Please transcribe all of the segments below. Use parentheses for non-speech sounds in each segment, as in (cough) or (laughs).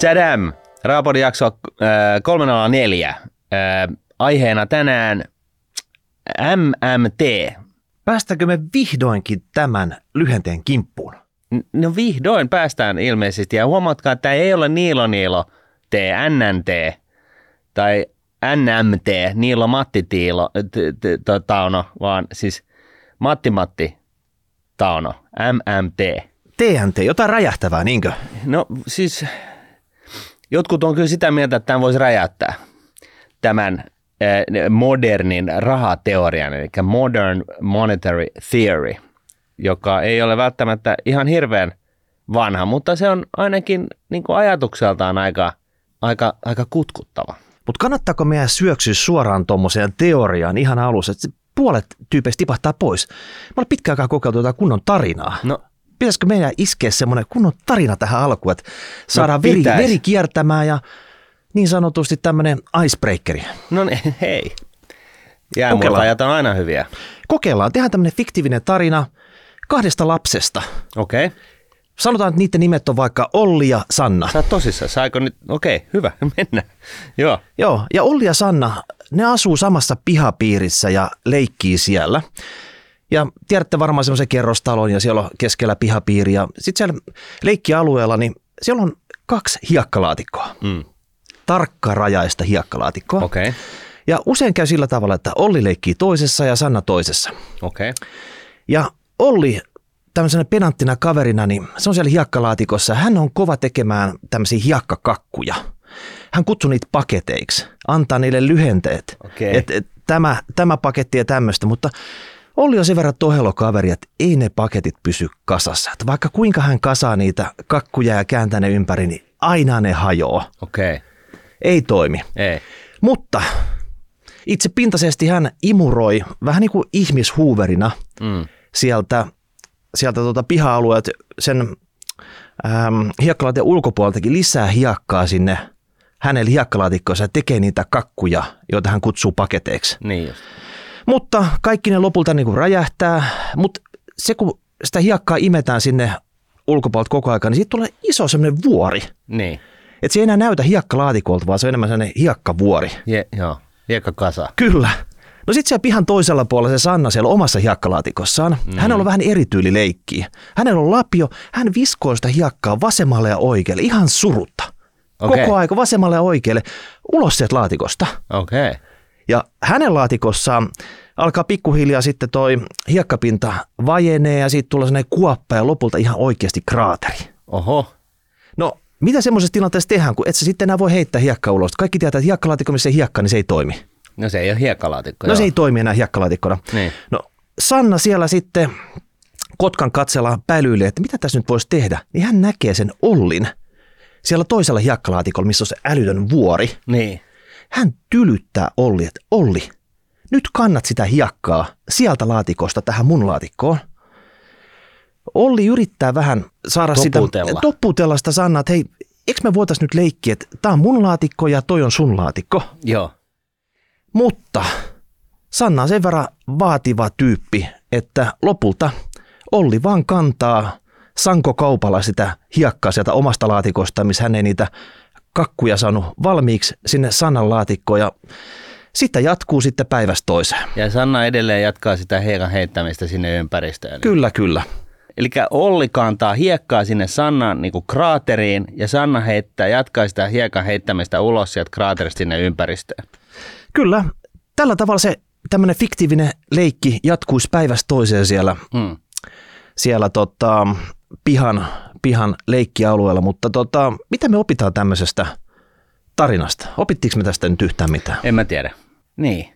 Tadam! Raapodin jakso äh, 304. Äh, aiheena tänään MMT. Päästäänkö me vihdoinkin tämän lyhenteen kimppuun? No vihdoin päästään ilmeisesti. Ja huomatkaa, että tämä ei ole Niilo Niilo T, NNT tai NMT, Niilo Matti Tiilo, t- t- t- Tauno, vaan siis Matti Matti Tauno, MMT. TNT, jotain räjähtävää, niinkö? No siis jotkut on kyllä sitä mieltä, että tämän voisi räjäyttää tämän eh, modernin rahateorian, eli modern monetary theory, joka ei ole välttämättä ihan hirveän vanha, mutta se on ainakin niin kuin ajatukseltaan aika, aika, aika kutkuttava. Mutta kannattaako meidän syöksyä suoraan tuommoiseen teoriaan ihan alussa, että puolet tyypeistä tipahtaa pois? Mä olen pitkään aikaa kokeiltu jotain kunnon tarinaa. No Pitäisikö meidän iskeä semmoinen kunnon tarina tähän alkuun, että saadaan veri, pitäis. veri kiertämään ja niin sanotusti tämmöinen icebreakeri. No niin, hei. Kokeillaan. Jäämurtajat on aina hyviä. Kokeillaan, tehdään tämmöinen fiktiivinen tarina kahdesta lapsesta. Okei. Okay. Sanotaan, että niiden nimet on vaikka Olli ja Sanna. Sä oot tosissaan. Saiko nyt? Okei, okay, hyvä. (laughs) Mennään. Joo. Joo, ja Olli ja Sanna, ne asuu samassa pihapiirissä ja leikkii siellä. Ja tiedätte varmaan semmoisen kerrostalon ja siellä on keskellä pihapiiri ja sitten siellä leikkialueella, niin siellä on kaksi hiekkalaatikkoa. Mm. Tarkkarajaista hiekkalaatikkoa. Okei. Okay. Ja usein käy sillä tavalla, että Olli leikkii toisessa ja Sanna toisessa. Okei. Okay. Ja Olli tämmöisenä penanttina kaverina, niin se on siellä hiekkalaatikossa. Hän on kova tekemään tämmöisiä hiekkakakkuja. Hän kutsuu niitä paketeiksi, antaa niille lyhenteet. Okei. Et, et, tämä, tämä paketti ja tämmöistä, mutta Olli on sen verran tohelokaveri, että ei ne paketit pysy kasassa. Että vaikka kuinka hän kasaa niitä kakkuja ja kääntää ne ympäri, niin aina ne hajoaa. Okei. Okay. Ei toimi. Ei. Mutta itse pintaisesti hän imuroi vähän niin kuin ihmishuuverina Mm. sieltä, sieltä tuota piha-alueet sen ähm, hiekkalaatin ulkopuoleltakin lisää hiekkaa sinne hänelle hiekkalaatikkoonsa ja tekee niitä kakkuja, joita hän kutsuu paketeiksi. Niin just. Mutta kaikki ne lopulta niin kuin räjähtää, mutta se kun sitä hiekkaa imetään sinne ulkopuolelta koko ajan, niin siitä tulee iso semmoinen vuori. Niin. Että se ei enää näytä hiekkalaatikolta, vaan se on enemmän sellainen hiekkavuori. Je, joo. Hiekka kasa. Kyllä. No sitten siellä pihan toisella puolella se Sanna siellä omassa hiekkalaatikossaan. Mm. Hänellä on vähän erityyli leikkiä. Hänellä on lapio, hän viskoo sitä hiekkaa vasemmalle ja oikealle, ihan surutta. Okei. Koko aika vasemmalle ja oikealle, ulos sieltä laatikosta. Okei. Okay. Ja hänen laatikossaan alkaa pikkuhiljaa sitten toi hiekkapinta vajenee ja siitä tulee sellainen kuoppa ja lopulta ihan oikeasti kraateri. Oho. No, mitä semmoisessa tilanteessa tehdään, kun et sä sitten enää voi heittää hiekkaa ulos? Kaikki tietää, että hiekkalaatikko, missä ei hiekka, niin se ei toimi. No se ei ole hiekkalaatikko. No joo. se ei toimi enää hiekkalaatikona. Niin. No Sanna siellä sitten Kotkan katsella pälyilee, että mitä tässä nyt voisi tehdä. Niin hän näkee sen Ollin siellä toisella hiekkalaatikolla, missä on se älytön vuori. Niin. Hän tylyttää Olli, että Olli, nyt kannat sitä hiekkaa sieltä laatikosta tähän mun laatikkoon. Olli yrittää vähän saada Toputella. sitä, toputella sitä Sannaa, että hei, eikö me voitaisiin nyt leikkiä, että tämä on mun laatikko ja toi on sun laatikko. Joo. Mutta Sanna on sen verran vaativa tyyppi, että lopulta Olli vaan kantaa Sanko kaupalla sitä hiekkaa sieltä omasta laatikosta, missä hän ei niitä kakkuja saanut valmiiksi sinne Sannan laatikkoon ja sitten jatkuu sitten päivästä toiseen. Ja Sanna edelleen jatkaa sitä hiekan heittämistä sinne ympäristöön. Kyllä, kyllä. Eli Olli kantaa hiekkaa sinne Sannan niin kraateriin ja Sanna heittää, jatkaa sitä hiekan heittämistä ulos sieltä kraaterista sinne ympäristöön. Kyllä. Tällä tavalla se tämmöinen fiktiivinen leikki jatkuisi päivästä toiseen siellä, Mm. siellä tota, pihan, pihan leikkialueella, mutta tota, mitä me opitaan tämmöisestä tarinasta? Opittiinko me tästä nyt yhtään mitään? En mä tiedä. Niin.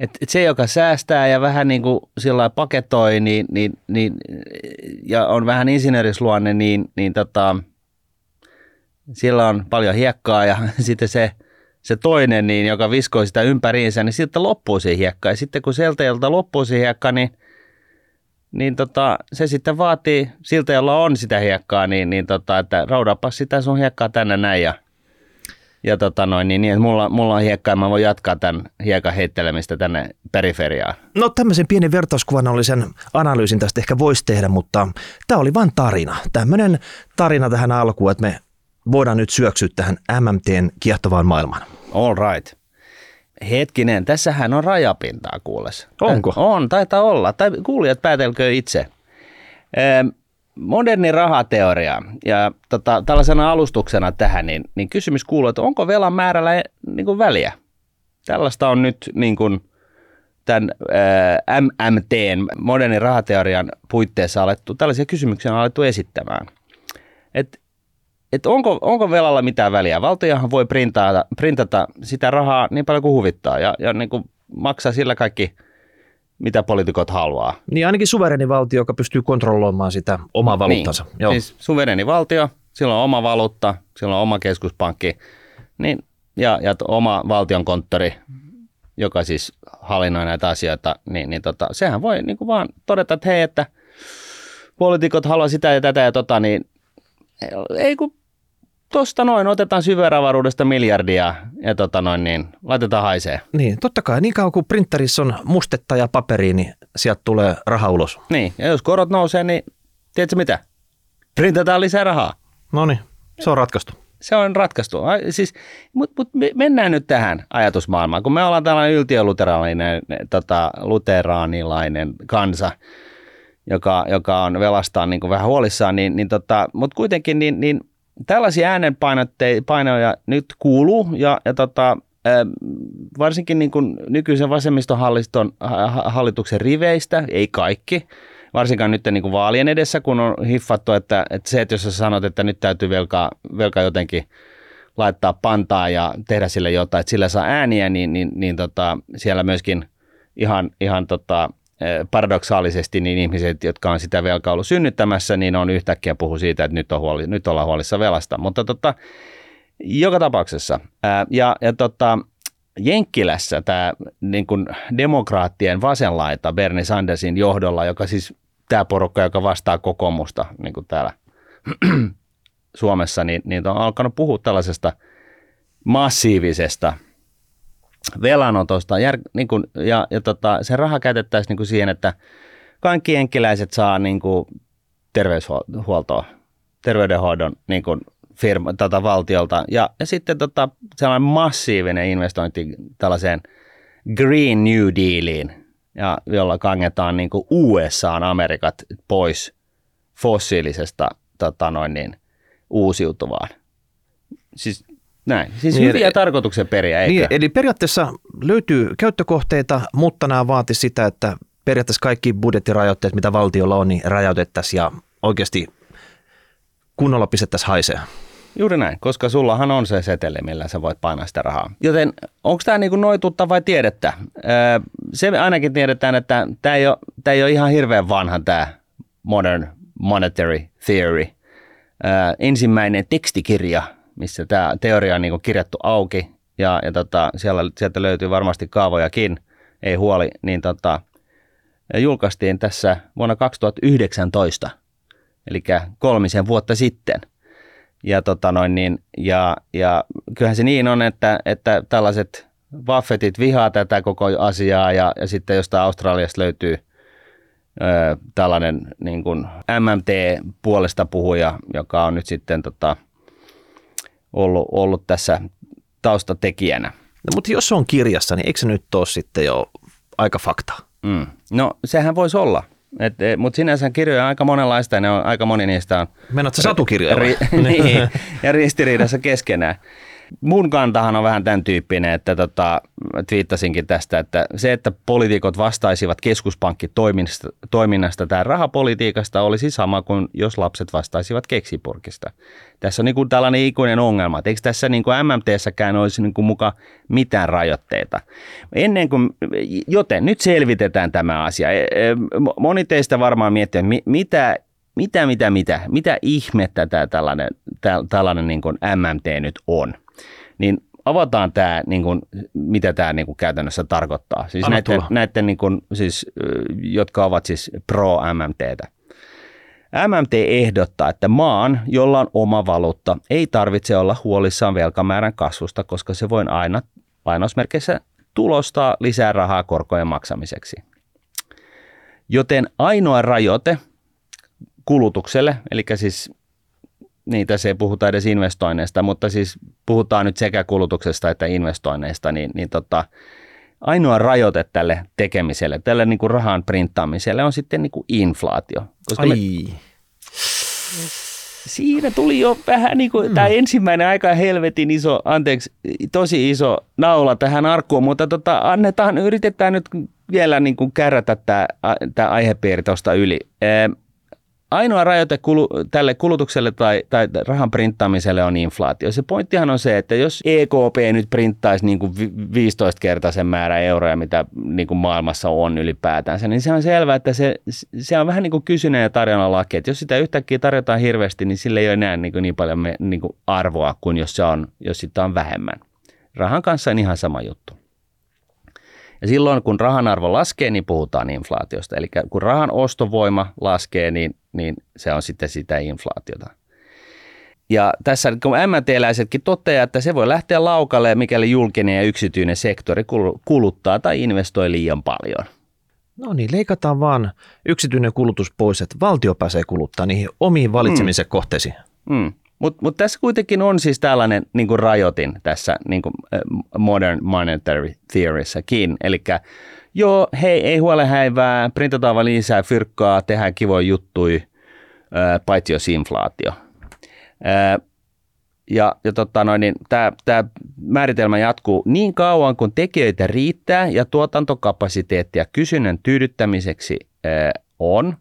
Et, et se, joka säästää ja vähän niin kuin sillä paketoi niin, niin, niin, ja on vähän insinöörisluonne, niin, niin tota, sillä on paljon hiekkaa ja (laughs) sitten se, se toinen, niin, joka viskoi sitä ympäriinsä, niin sitten loppuu se hiekka. Ja sitten kun sieltä, jolta loppuu se hiekka, niin, niin tota, se sitten vaatii siltä, jolla on sitä hiekkaa, niin, niin tota, että raudapas sitä sun hiekkaa tänne näin ja ja tota noin, niin, niin että mulla, mulla on hiekka ja mä voin jatkaa tämän hiekan heittelemistä tänne periferiaan. No tämmöisen pienen vertauskuvannollisen analyysin tästä ehkä voisi tehdä, mutta tämä oli vain tarina. Tämmöinen tarina tähän alkuun, että me voidaan nyt syöksyä tähän MMTn kiehtovaan maailmaan. All right. Hetkinen, tässähän on rajapintaa kuules. Onko? On, taitaa olla. Tai kuulijat päätelkö itse. Moderni rahateoria ja tota, tällaisena alustuksena tähän, niin, niin kysymys kuuluu, että onko velan määrällä niin kuin väliä? Tällaista on nyt niin kuin, tämän ää, MMTn, modernin rahateorian puitteissa alettu, tällaisia kysymyksiä on alettu esittämään. Et, et onko, onko velalla mitään väliä? Valtiohan voi printata, printata sitä rahaa niin paljon kuin huvittaa ja, ja niin kuin maksaa sillä kaikki, mitä poliitikot haluaa. Niin ainakin suvereni valtio, joka pystyy kontrolloimaan sitä omaa valuuttansa. Niin. Joo. Siis suvereni valtio, sillä on oma valuutta, sillä on oma keskuspankki niin, ja, ja oma valtionkonttori, joka siis hallinnoi näitä asioita, niin, niin tota, sehän voi niin kuin vaan todeta, että hei, että poliitikot haluaa sitä ja tätä ja tota, niin ei kun tuosta noin otetaan syveravaruudesta miljardia ja tota noin, niin laitetaan haisee. Niin, totta kai. Niin kauan kuin printerissa on mustetta ja paperia, niin sieltä tulee raha ulos. Niin, ja jos korot nousee, niin tiedätkö mitä? Printataan lisää rahaa. No niin, se on ratkaistu. Se on ratkaistu. Siis, Mutta mut mennään nyt tähän ajatusmaailmaan. Kun me ollaan tällainen yltiöluteraaninen, tota, luteraanilainen kansa, joka, joka on velastaan niin kuin vähän huolissaan, niin, niin tota, mutta kuitenkin niin, niin tällaisia äänenpainoja nyt kuuluu ja, ja tota, varsinkin niin kuin nykyisen vasemmistohallituksen hallituksen riveistä, ei kaikki, varsinkaan nyt niin kuin vaalien edessä, kun on hiffattu, että, että se, että jos sä sanot, että nyt täytyy velkaa, velkaa jotenkin laittaa pantaa ja tehdä sille jotain, että sillä saa ääniä, niin, niin, niin tota, siellä myöskin ihan, ihan tota, paradoksaalisesti niin ihmiset, jotka on sitä velkaa ollut synnyttämässä, niin on yhtäkkiä puhu siitä, että nyt, on huoli, nyt ollaan huolissa velasta. Mutta tota, joka tapauksessa. Ja, ja tota, Jenkkilässä tämä niin kuin demokraattien vasenlaita Bernie Sandersin johdolla, joka siis tämä porukka, joka vastaa kokoomusta niin kuin täällä (clears throat) Suomessa, niin, niin on alkanut puhua tällaisesta massiivisesta – velanotosta jär, niin kuin, ja, ja tota, se raha käytettäisiin niin kuin siihen, että kaikki jenkkiläiset saa niin kuin terveyshuoltoa, terveydenhoidon niin kuin firma, tota, valtiolta ja, ja sitten tota, sellainen massiivinen investointi tällaiseen Green New Dealiin, ja, jolla kangetaan niin kuin USAan Amerikat pois fossiilisesta tota noin niin, uusiutuvaan. Siis näin, siis niin, hyviä tarkoituksen periä, eikö? Niin, eli periaatteessa löytyy käyttökohteita, mutta nämä vaati sitä, että periaatteessa kaikki budjettirajoitteet, mitä valtiolla on, niin rajoitettaisiin ja oikeasti kunnolla pistettäisiin haisee. Juuri näin, koska sullahan on se seteli, millä sä voit painaa sitä rahaa. Joten onko tämä niinku noituutta vai tiedettä? se me ainakin tiedetään, että tämä ei, ole, tämä ei ole ihan hirveän vanha tämä Modern Monetary Theory. ensimmäinen tekstikirja missä tämä teoria on niin kirjattu auki ja, ja tota, siellä, sieltä löytyy varmasti kaavojakin, ei huoli, niin tota, julkaistiin tässä vuonna 2019, eli kolmisen vuotta sitten. Ja, tota noin, niin, ja, ja kyllähän se niin on, että, että tällaiset Buffettit vihaa tätä koko asiaa ja, ja sitten jostain Australiasta löytyy ö, tällainen niin kuin MMT-puolesta puhuja, joka on nyt sitten tota, ollut, ollut tässä taustatekijänä. No, mutta jos se on kirjassa, niin eikö se nyt ole sitten jo aika fakta? Mm. No sehän voisi olla. Et, et, mutta sinänsä kirjoja on aika monenlaista ja ne on, aika moni niistä on... Se satukirjoja ri, (laughs) (laughs) niin, ja ristiriidassa keskenään. Mun kantahan on vähän tämän tyyppinen, että tota, twiittasinkin tästä, että se, että poliitikot vastaisivat keskuspankkitoiminnasta toiminnasta tai rahapolitiikasta olisi sama kuin jos lapset vastaisivat keksipurkista. Tässä on niin kuin tällainen ikuinen ongelma, että eikö tässä niin kuin MMTssäkään olisi niin kuin muka mitään rajoitteita. Ennen kuin, joten nyt selvitetään tämä asia. E, e, moni teistä varmaan miettii, mitä mitä, mitä, mitä, mitä ihmettä tämä tällainen, tällainen niin kuin MMT nyt on niin avataan tämä, niin kuin, mitä tämä niin kuin käytännössä tarkoittaa. Siis näiden, näiden niin kuin, siis, jotka ovat siis pro-MMTtä. MMT ehdottaa, että maan, jolla on oma valuutta, ei tarvitse olla huolissaan velkamäärän kasvusta, koska se voi aina lainausmerkeissä tulostaa lisää rahaa korkojen maksamiseksi. Joten ainoa rajoite kulutukselle, eli siis niin tässä ei puhuta edes investoinneista, mutta siis puhutaan nyt sekä kulutuksesta että investoinneista, niin, niin tota, ainoa rajoite tälle tekemiselle, tälle niin kuin rahan printtaamiselle on sitten niin kuin inflaatio. Koska Ai. Me, siinä tuli jo vähän niin kuin mm. tämä ensimmäinen aika helvetin iso, anteeksi, tosi iso naula tähän arkkuun, mutta tota, annetaan, yritetään nyt vielä niin kuin kärrätä tämä, tämä aihepiiri tuosta yli. Ainoa rajoite kulu, tälle kulutukselle tai, tai rahan printtaamiselle on inflaatio. Se pointtihan on se, että jos EKP nyt printtaisi niin kuin 15-kertaisen määrän euroja, mitä niin kuin maailmassa on ylipäätänsä, niin se on selvää, että se, se on vähän niin kuin kysynnän ja tarjonnan laki. Että jos sitä yhtäkkiä tarjotaan hirveästi, niin sille ei ole enää niin, kuin niin paljon me, niin kuin arvoa kuin jos, se on, jos sitä on vähemmän. Rahan kanssa on ihan sama juttu. Ja silloin kun rahan arvo laskee, niin puhutaan inflaatiosta. Eli kun rahan ostovoima laskee, niin, niin se on sitten sitä inflaatiota. Ja tässä kun MT-läisetkin toteaa, että se voi lähteä laukalle, mikäli julkinen ja yksityinen sektori kuluttaa tai investoi liian paljon. No niin, leikataan vaan yksityinen kulutus pois, että valtio pääsee kuluttaa niihin omiin valitsemisen mm. kohteisiin. Mm. Mutta mut tässä kuitenkin on siis tällainen niin kuin rajoitin tässä niin kuin modern monetary theoryssakin. Eli joo, hei, ei huole häivää, printataan vaan lisää fyrkkaa, tehdään kivoja juttui, paitsi jos inflaatio. Ja, ja tota niin tämä määritelmä jatkuu niin kauan, kun tekijöitä riittää ja tuotantokapasiteettia kysynnän tyydyttämiseksi on.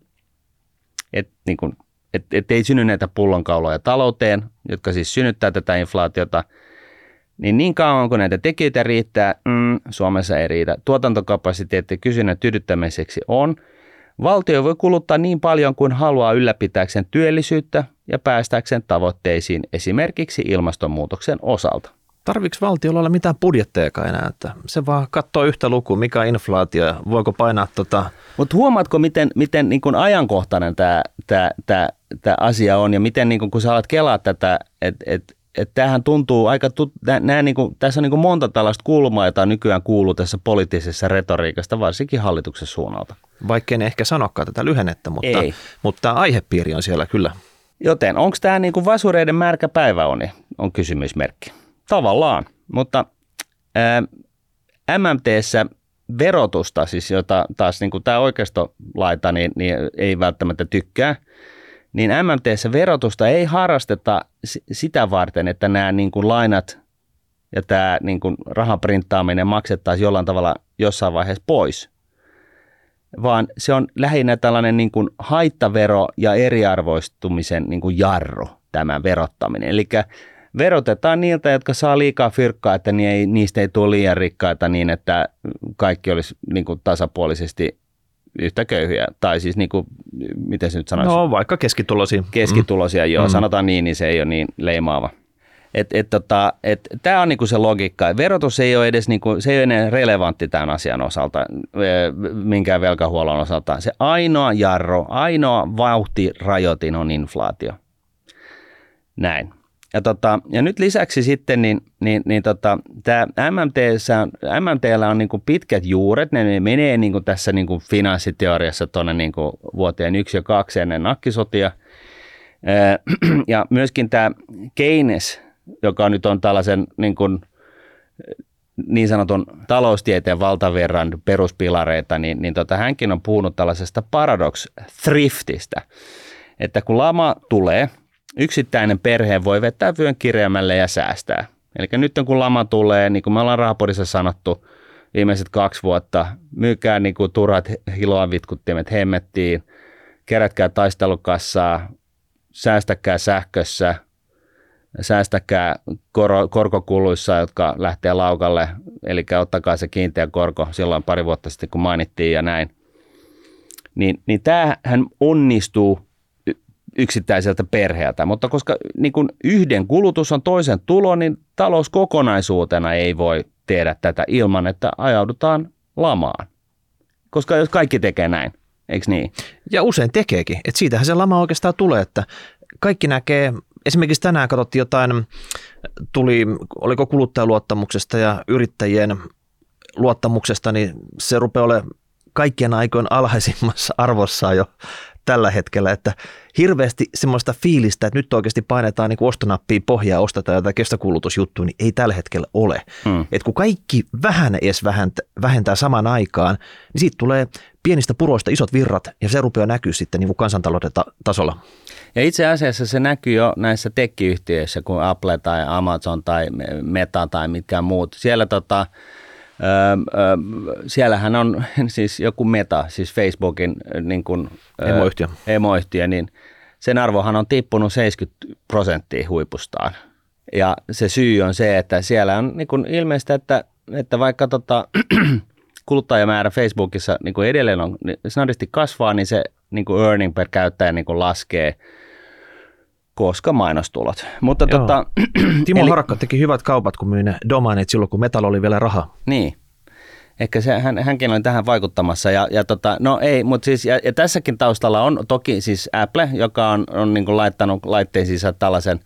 Et, niin kuin että et ei synny näitä pullonkauloja talouteen, jotka siis synnyttää tätä inflaatiota, niin niin kauan kun näitä tekijöitä riittää, mm, Suomessa ei riitä, tuotantokapasiteetti kysynnän tyydyttämiseksi on, valtio voi kuluttaa niin paljon kuin haluaa ylläpitääkseen työllisyyttä ja päästäkseen tavoitteisiin esimerkiksi ilmastonmuutoksen osalta. Tarviiko valtiolla olla mitään budjetteja enää? Että se vaan katsoo yhtä lukua, mikä on inflaatio ja voiko painaa tota... Mutta huomaatko, miten, miten niin kun ajankohtainen tämä tää, tää, tää asia on ja miten niin kun, kun sä alat kelaa tätä, että et, et tämähän tuntuu aika, nää, nää niin kuin, tässä on niin kuin monta tällaista kulmaa, jota nykyään kuuluu tässä poliittisessa retoriikasta, varsinkin hallituksen suunnalta. Vaikkei ne ehkä sanokaan tätä lyhennettä, mutta, Ei. mutta tämä aihepiiri on siellä kyllä. Joten onko tämä niin kuin vasureiden märkä päivä on, on kysymysmerkki. Tavallaan, mutta ää, MMTssä verotusta, siis jota taas niin kuin tämä oikeistolaita niin, niin ei välttämättä tykkää, niin MMTssä verotusta ei harrasteta sitä varten, että nämä niin kuin lainat ja tämä niin kuin rahan printtaaminen maksettaisiin jollain tavalla jossain vaiheessa pois, vaan se on lähinnä tällainen niin kuin haittavero ja eriarvoistumisen niin kuin jarru, tämä verottaminen. Eli verotetaan niiltä, jotka saa liikaa fyrkkaa, että niistä ei tule liian rikkaita niin, että kaikki olisi niin kuin tasapuolisesti yhtä köyhiä. Tai siis niin kuin, miten se nyt sanoisi? No vaikka keskituloisia. Keskituloisia, mm. joo. Mm. Sanotaan niin, niin se ei ole niin leimaava. Et, et, tota, et, Tämä on niinku se logiikka. Verotus ei ole edes niinku, se ei ole enää relevantti tämän asian osalta, minkään velkahuollon osalta. Se ainoa jarro, ainoa vauhtirajoitin on inflaatio. Näin. Ja, tota, ja nyt lisäksi sitten, niin, niin, niin tota, tämä MMTllä on niin kuin pitkät juuret, ne menee niin kuin tässä niin kuin finanssiteoriassa tuonne niin vuoteen yksi ja kaksi ennen nakkisotia. (clears throat) Ja myöskin tämä Keynes, joka nyt on tällaisen niin, kuin, niin sanotun taloustieteen valtaverran peruspilareita, niin, niin tota, hänkin on puhunut tällaisesta paradox thriftistä, että kun lama tulee – yksittäinen perhe voi vetää vyön kirjaimälle ja säästää. Eli nyt kun lama tulee, niin kuin me ollaan Rahapodissa sanottu viimeiset kaksi vuotta, myykää niin kuin turhat hiloa vitkuttimet hemmettiin, kerätkää taistelukassaa, säästäkää sähkössä, säästäkää kor- korkokuluissa, jotka lähtee laukalle, eli ottakaa se kiinteä korko silloin pari vuotta sitten, kun mainittiin ja näin. Niin, niin tämähän onnistuu yksittäiseltä perheeltä, mutta koska niin kuin yhden kulutus on toisen tulo, niin talous kokonaisuutena ei voi tehdä tätä ilman, että ajaudutaan lamaan. Koska jos kaikki tekee näin, eikö niin? Ja usein tekeekin, että siitähän se lama oikeastaan tulee, että kaikki näkee, esimerkiksi tänään katsottiin jotain, tuli, oliko kuluttajaluottamuksesta ja yrittäjien luottamuksesta, niin se rupeaa olemaan kaikkien aikojen alhaisimmassa arvossa jo tällä hetkellä, että hirveästi semmoista fiilistä, että nyt oikeasti painetaan niin ostonappiin pohjaa, ostetaan jotain kestokulutusjuttua, niin ei tällä hetkellä ole. Hmm. Et kun kaikki vähän edes vähentää, vähentää samaan aikaan, niin siitä tulee pienistä puroista isot virrat ja se rupeaa näkyä sitten niin kuin kansantalouden ta- tasolla. Ja itse asiassa se näkyy jo näissä tekkiyhtiöissä, kuin Apple tai Amazon tai Meta tai mitkään muut. Siellä tota, Öö, öö, siellähän on (laughs) siis joku meta, siis Facebookin niin kuin, emoyhtiö. emoyhtiö, niin sen arvohan on tippunut 70 prosenttia huipustaan. Ja se syy on se, että siellä on niin kuin ilmeistä, että, että vaikka tota, (clears throat) kuluttajamäärä Facebookissa niin kuin edelleen on niin snadisti kasvaa, niin se niin kuin earning per käyttäjä niin kuin laskee – koska mainostulot. Mutta tota, (clears throat) Timo eli, Harakka teki hyvät kaupat, kun myi ne domainit silloin, kun Metal oli vielä raha. Niin. Ehkä se, hän, hänkin oli tähän vaikuttamassa. Ja, ja tota, no ei, mutta siis, ja, ja, tässäkin taustalla on toki siis Apple, joka on, on niin kuin laittanut laitteisiinsa tällaisen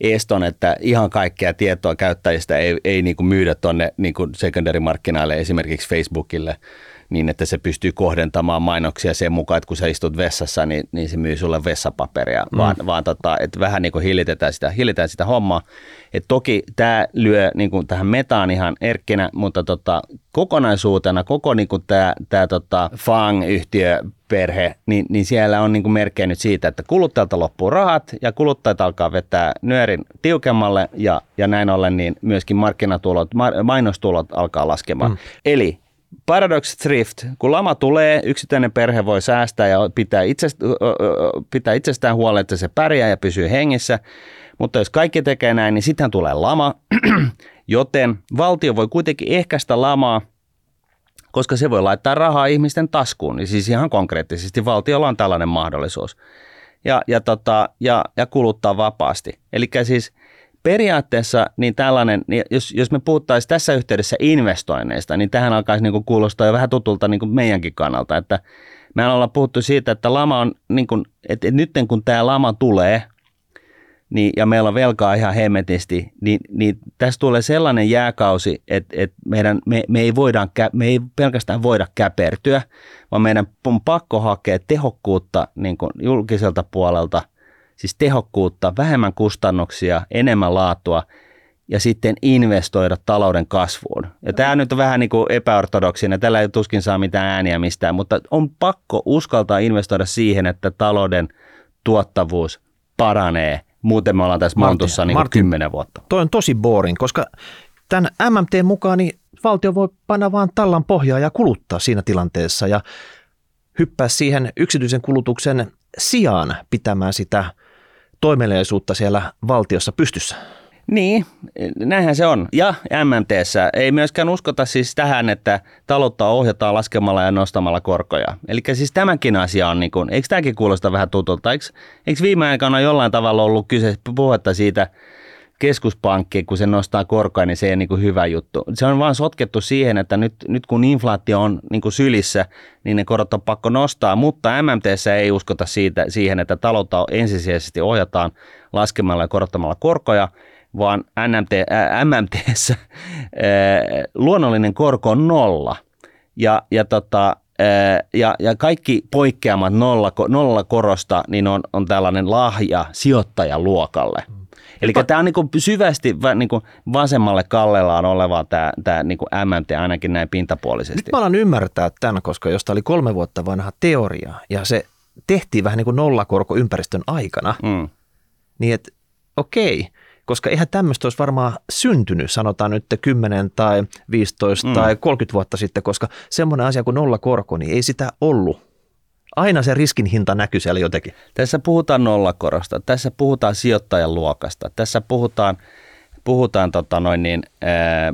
eston, että ihan kaikkea tietoa käyttäjistä ei, ei niin myydä tuonne niin secondary-markkinoille, esimerkiksi Facebookille – niin, että se pystyy kohdentamaan mainoksia sen mukaan, että kun sä istut vessassa, niin, niin se myy sulle vessapaperia, mm. vaan, vaan tota, että vähän niin kuin hillitetään sitä, hillitetään sitä hommaa. Et toki tämä lyö niin kuin tähän metaan ihan erkkinä, mutta tota, kokonaisuutena koko niin tämä, tämä tota FANG-yhtiö perhe, niin, niin siellä on niin merkkejä nyt siitä, että kuluttajalta loppuu rahat ja kuluttajat alkaa vetää nyörin tiukemmalle ja, ja näin ollen niin myöskin markkinatulot, mainostulot alkaa laskemaan. Mm. Eli Paradox Thrift, kun lama tulee, yksittäinen perhe voi säästää ja pitää, itsest, pitää itsestään huolta, että se pärjää ja pysyy hengissä. Mutta jos kaikki tekee näin, niin sitten tulee lama, (clears throat) joten valtio voi kuitenkin ehkäistä lamaa, koska se voi laittaa rahaa ihmisten taskuun. Niin siis ihan konkreettisesti valtiolla on tällainen mahdollisuus. Ja, ja, tota, ja, ja kuluttaa vapaasti. Eli siis – periaatteessa niin tällainen, niin jos, jos me puhuttaisiin tässä yhteydessä investoinneista, niin tähän alkaisi niin kuin kuulostaa jo vähän tutulta niin kuin meidänkin kannalta, että me ollaan puhuttu siitä, että lama on, niin kuin, että nyt kun tämä lama tulee, niin, ja meillä on velkaa ihan hemmetisti, niin, niin tässä tulee sellainen jääkausi, että, että meidän, me, me, ei voida, me ei pelkästään voida käpertyä, vaan meidän on pakko hakea tehokkuutta niin kuin julkiselta puolelta – siis tehokkuutta, vähemmän kustannuksia, enemmän laatua ja sitten investoida talouden kasvuun. Ja tämä nyt on vähän niin kuin epäortodoksinen, tällä ei tuskin saa mitään ääniä mistään, mutta on pakko uskaltaa investoida siihen, että talouden tuottavuus paranee. Muuten me ollaan tässä Martin, montussa niin Martin, 10 vuotta. Toi on tosi boring, koska tämän MMT mukaan niin valtio voi panna vaan tallan pohjaa ja kuluttaa siinä tilanteessa ja hyppää siihen yksityisen kulutuksen sijaan pitämään sitä – toimeliaisuutta siellä valtiossa pystyssä. Niin, näinhän se on. Ja MMTssä ei myöskään uskota siis tähän, että taloutta ohjataan laskemalla ja nostamalla korkoja. Eli siis tämäkin asia on, niin kuin, eikö tämäkin kuulosta vähän tutulta? Eikö, eikö viime aikoina jollain tavalla ollut kyse puhetta siitä, keskuspankki, kun se nostaa korkoa, niin se ei ole niin kuin hyvä juttu. Se on vaan sotkettu siihen, että nyt, nyt kun inflaatio on niin kuin sylissä, niin ne korot on pakko nostaa, mutta MMTssä ei uskota siitä, siihen, että taloutta ensisijaisesti ohjataan laskemalla ja korottamalla korkoja, vaan NMT, äh, MMTssä äh, luonnollinen korko on nolla. Ja, ja tota, ja, ja kaikki poikkeamat nolla, nolla korosta niin on, on tällainen lahja sijoittajaluokalle. Mm. Eli tämä on niinku syvästi niinku vasemmalle kallellaan oleva tämä, tämä niinku MMT ainakin näin pintapuolisesti. Nyt mä alan ymmärtää tämän, koska jos tämä oli kolme vuotta vanha teoria ja se tehtiin vähän niin kuin nollakorko ympäristön aikana, mm. niin että okei, koska eihän tämmöistä olisi varmaan syntynyt, sanotaan nyt 10 tai 15 mm. tai 30 vuotta sitten, koska semmoinen asia kuin nollakorko, niin ei sitä ollut aina se riskin hinta näkyy siellä jotenkin. Tässä puhutaan nollakorosta, tässä puhutaan sijoittajan luokasta, tässä puhutaan, puhutaan tota noin niin, ää,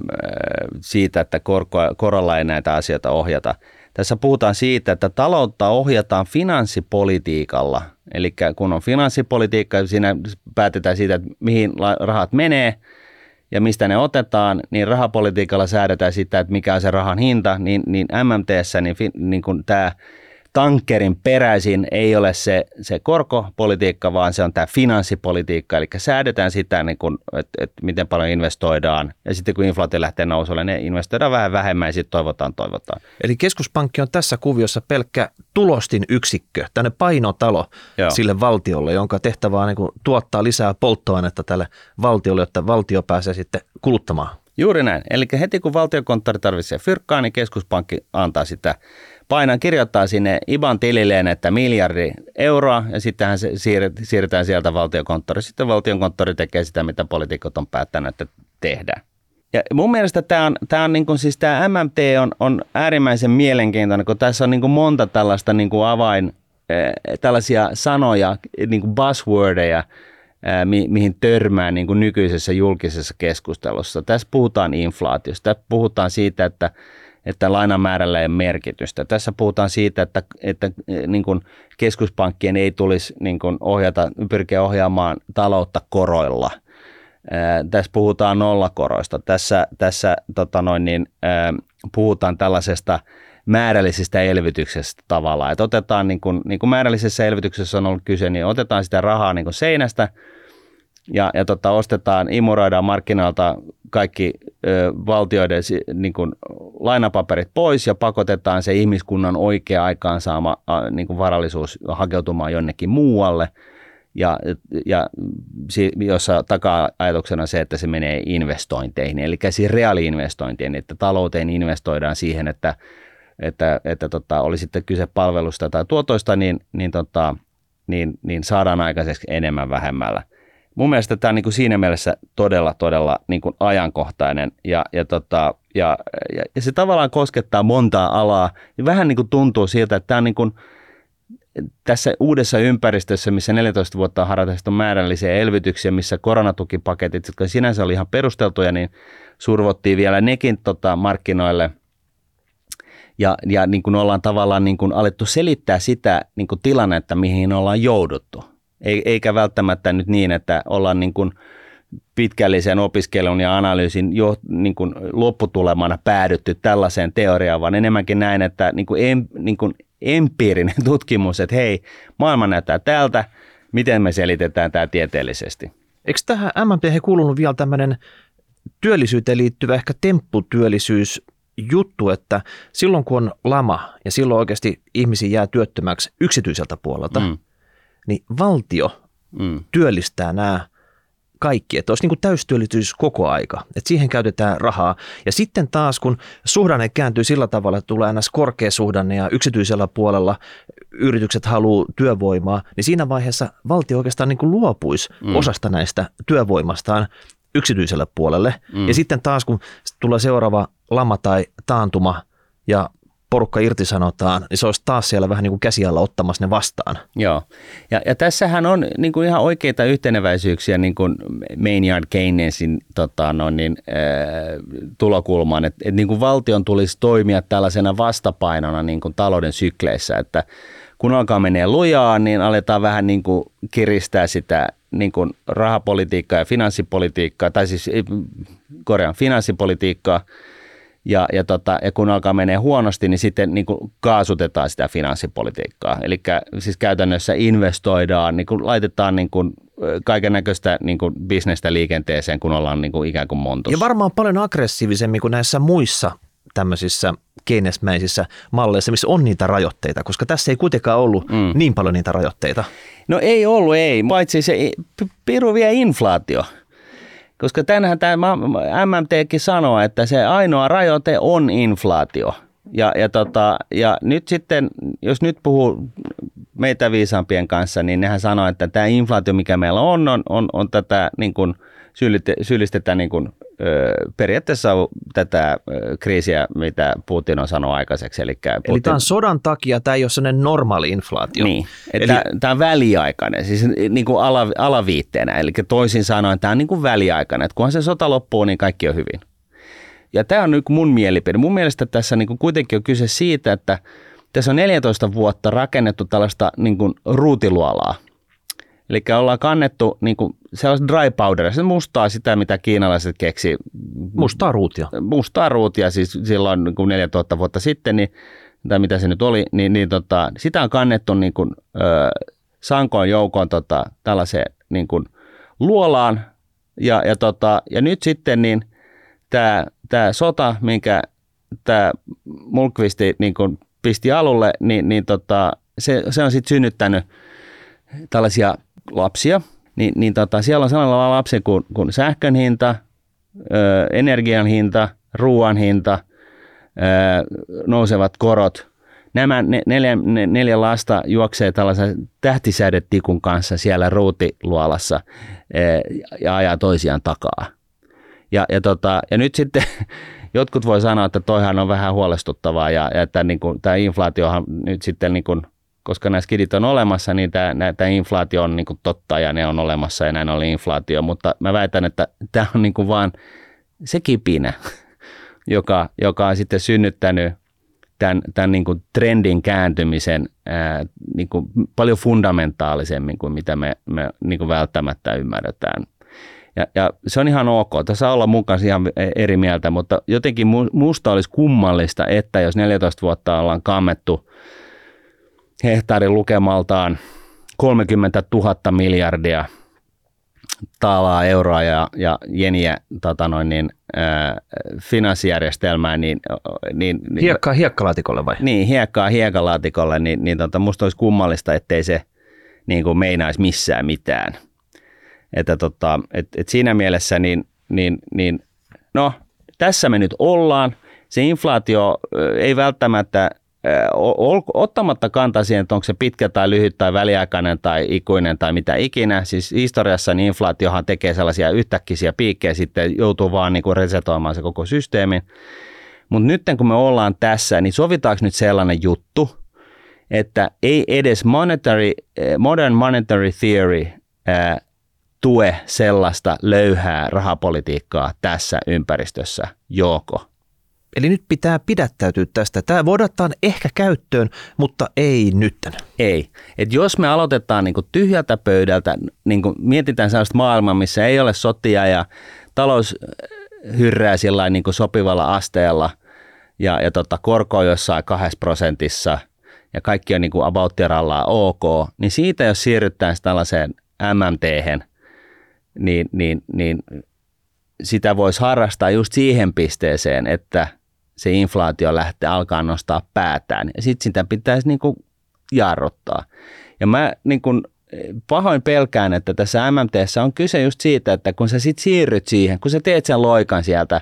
siitä, että korko, korolla ei näitä asioita ohjata. Tässä puhutaan siitä, että taloutta ohjataan finanssipolitiikalla. Eli kun on finanssipolitiikka, siinä päätetään siitä, että mihin rahat menee ja mistä ne otetaan, niin rahapolitiikalla säädetään sitä, että mikä on se rahan hinta, niin, niin MMTssä niin, niin kun tämä tankkerin peräisin ei ole se, se korkopolitiikka, vaan se on tämä finanssipolitiikka, eli säädetään sitä, niin kun, että, että miten paljon investoidaan, ja sitten kun inflaatio lähtee nousulle, niin investoidaan vähän vähemmän, ja sitten toivotaan, toivotaan. Eli keskuspankki on tässä kuviossa pelkkä tulostin yksikkö, tänne painotalo Joo. sille valtiolle, jonka tehtävä on niin tuottaa lisää polttoainetta tälle valtiolle, jotta valtio pääsee sitten kuluttamaan. Juuri näin. Eli heti kun valtiokonttori tarvitsee fyrkkaa, niin keskuspankki antaa sitä painan, kirjoittaa sinne IBAN tililleen, että miljardi euroa ja sittenhän se siirretään sieltä valtiokonttori. Sitten valtiokonttori tekee sitä, mitä poliitikot on päättänyt, että tehdään. Ja mun mielestä tämä on, tämä on niin kuin, siis tämä MMT on, on äärimmäisen mielenkiintoinen, kun tässä on niin kuin monta tällaista niin kuin avain, eh, tällaisia sanoja, niin kuin buzzwordeja, eh, mi, mihin törmää niin kuin nykyisessä julkisessa keskustelussa. Tässä puhutaan inflaatiosta, tässä puhutaan siitä, että että lainamäärällä ei ole merkitystä. Tässä puhutaan siitä, että, että niin kuin keskuspankkien ei tulisi niin kuin ohjata, pyrkiä ohjaamaan taloutta koroilla. Ää, tässä puhutaan nollakoroista. Tässä, tässä tota noin, niin, ää, puhutaan tällaisesta määrällisestä elvytyksestä tavallaan. Että otetaan, niin kuin, niin kuin määrällisessä elvytyksessä on ollut kyse, niin otetaan sitä rahaa niin kuin seinästä – ja, ja tota, ostetaan, imuroidaan markkinoilta kaikki ö, valtioiden niin kuin, lainapaperit pois ja pakotetaan se ihmiskunnan oikea aikaan saama a, niin kuin varallisuus hakeutumaan jonnekin muualle. Ja, ja jossa takaa ajatuksena se, että se menee investointeihin, eli siis reaaliinvestointeihin, että talouteen investoidaan siihen, että, että, että tota, oli sitten kyse palvelusta tai tuotoista, niin, niin, tota, niin, niin saadaan aikaiseksi enemmän vähemmällä mun mielestä tämä on niin kuin siinä mielessä todella, todella niin kuin ajankohtainen ja, ja, tota, ja, ja, ja se tavallaan koskettaa montaa alaa. Ja vähän niin kuin tuntuu siltä, että tämä on niin kuin, tässä uudessa ympäristössä, missä 14 vuotta on harjoitettu määrällisiä elvytyksiä, missä koronatukipaketit, jotka sinänsä oli ihan perusteltuja, niin survottiin vielä nekin tota, markkinoille. Ja, ja niin kuin ollaan tavallaan niin kuin alettu selittää sitä niin kuin tilannetta, mihin ollaan jouduttu eikä välttämättä nyt niin, että ollaan niin kuin pitkällisen opiskelun ja analyysin jo, niin kuin lopputulemana päädytty tällaiseen teoriaan, vaan enemmänkin näin, että niin kuin em, niin kuin empiirinen (laughs) tutkimus, että hei, maailma näyttää tältä, miten me selitetään tämä tieteellisesti. Eikö tähän MMP kuulunut vielä tämmöinen työllisyyteen liittyvä ehkä tempputyöllisyys juttu, että silloin kun on lama ja silloin oikeasti ihmisiä jää työttömäksi yksityiseltä puolelta, mm niin valtio mm. työllistää nämä kaikki, että olisi niin kuin täystyöllisyys koko aika, että siihen käytetään rahaa. Ja sitten taas, kun suhdanne kääntyy sillä tavalla, että tulee ns. korkea suhdanne ja yksityisellä puolella yritykset haluaa työvoimaa, niin siinä vaiheessa valtio oikeastaan niin kuin luopuisi mm. osasta näistä työvoimastaan yksityiselle puolelle. Mm. Ja sitten taas, kun tulee seuraava lama tai taantuma ja porukka irtisanotaan, niin se olisi taas siellä vähän niin kuin käsialla ottamassa ne vastaan. Joo, ja, ja tässähän on niin kuin ihan oikeita yhteneväisyyksiä niin kuin Maynard Keynesin tota, no niin, äh, tulokulmaan, että et niin kuin valtion tulisi toimia tällaisena vastapainona niin kuin talouden sykleissä, että kun alkaa menee lujaa, niin aletaan vähän niin kuin kiristää sitä niin kuin rahapolitiikkaa ja finanssipolitiikkaa, tai siis korjaan finanssipolitiikkaa, ja, ja, tota, ja kun alkaa menee huonosti, niin sitten niin kuin kaasutetaan sitä finanssipolitiikkaa. Eli siis käytännössä investoidaan, niin kuin laitetaan niin kuin kaiken näköistä niin bisnestä liikenteeseen, kun ollaan niin kuin ikään kuin montussa. Ja varmaan paljon aggressiivisemmin kuin näissä muissa tämmöisissä keinesmäisissä malleissa, missä on niitä rajoitteita, koska tässä ei kuitenkaan ollut mm. niin paljon niitä rajoitteita. No ei ollut, ei, paitsi se piru vie inflaatio. Koska tänään tämä MMTkin sanoo, että se ainoa rajoite on inflaatio. Ja, ja, tota, ja nyt sitten, jos nyt puhuu meitä viisaampien kanssa, niin nehän sanoo, että tämä inflaatio, mikä meillä on, on, on, on tätä niin kuin, syyllistetään niin kuin, periaatteessa tätä kriisiä, mitä Putin on sanonut aikaiseksi. Eli, Putin... eli tämä on sodan takia, tämä ei ole sellainen normaali inflaatio. Niin, eli... tämä on väliaikainen, siis niin kuin ala, alaviitteenä, eli toisin sanoen tämä on niin kuin väliaikainen, että kunhan se sota loppuu, niin kaikki on hyvin. Ja tämä on nyt mun mielipide. Mun mielestä tässä niin kuin kuitenkin on kyse siitä, että tässä on 14 vuotta rakennettu tällaista niin kuin ruutiluolaa – Eli ollaan kannettu niin kuin sellaista dry powderia, se mustaa sitä, mitä kiinalaiset keksi. Mustaa ruutia. Mustaa ruutia, siis silloin niin kuin 4000 vuotta sitten, niin tai mitä se nyt oli, niin, niin tota, sitä on kannettu niin kuin, ö, sankoon joukoon tota, tällaiseen niin kuin, luolaan. Ja, ja, tota, ja nyt sitten niin tämä, tämä sota, minkä tämä Mulkvisti niin kuin pisti alulle, niin, niin tota, se, se on sitten synnyttänyt tällaisia lapsia. Niin, niin tota, siellä on sellainen lapsi kuin, kuin sähkön hinta, ö, energian hinta, ruoan hinta, ö, nousevat korot. Nämä neljä, neljä lasta juoksee tällaisen tähtisädetikun kanssa siellä ruutiluolassa ja ajaa toisiaan takaa. Ja, ja, tota, ja nyt sitten (laughs) jotkut voi sanoa, että toihan on vähän huolestuttavaa ja, ja että niin kuin, tämä inflaatiohan nyt sitten, niin kuin, koska nämä skidit on olemassa, niin tämä, tämä inflaatio on niin kuin totta ja ne on olemassa ja näin oli inflaatio, mutta mä väitän, että tämä on niin kuin vaan se kipinä, (laughs) joka, joka on sitten synnyttänyt tämän, tämän niin kuin trendin kääntymisen ää, niin kuin paljon fundamentaalisemmin kuin mitä me, me niin kuin välttämättä ymmärretään ja, ja se on ihan ok. Tässä olla mukaan ihan eri mieltä, mutta jotenkin musta olisi kummallista, että jos 14 vuotta ollaan kammettu hehtaarin lukemaltaan 30 000 miljardia taalaa, euroa ja, ja jeniä tota noin, niin, äh, finanssijärjestelmää. Niin, niin, hiekkaa hiekkalaatikolle vai? Niin, hiekkaa hiekkalaatikolle, niin, niin tota, musta olisi kummallista, ettei se niin kuin meinaisi missään mitään – että tota, et, et siinä mielessä niin, niin, niin, no tässä me nyt ollaan. Se inflaatio ei välttämättä ottamatta kantaa siihen, että onko se pitkä tai lyhyt tai väliaikainen tai ikuinen tai mitä ikinä. Siis historiassa niin inflaatiohan tekee sellaisia yhtäkkisiä piikkejä, sitten joutuu vaan niin kuin resetoimaan se koko systeemi. Mutta nyt kun me ollaan tässä, niin sovitaanko nyt sellainen juttu, että ei edes monetary, modern monetary theory tue sellaista löyhää rahapolitiikkaa tässä ympäristössä, joko? Eli nyt pitää pidättäytyä tästä. Tämä voidaan ehkä käyttöön, mutta ei nyt. Ei. Et jos me aloitetaan niin tyhjältä pöydältä, niin mietitään sellaista maailmaa, missä ei ole sotia ja talous hyrrää sillä niin sopivalla asteella ja, ja tota, korko on jossain kahdessa prosentissa ja kaikki on niin kuin about ok, niin siitä jos siirrytään tällaiseen MMT, niin, niin, niin sitä voisi harrastaa just siihen pisteeseen, että se inflaatio lähtee alkaa nostaa päätään. Ja sitten sitä pitäisi niin kuin jarruttaa. Ja mä niin kuin pahoin pelkään, että tässä MMT on kyse just siitä, että kun sä sitten siirryt siihen, kun sä teet sen loikan sieltä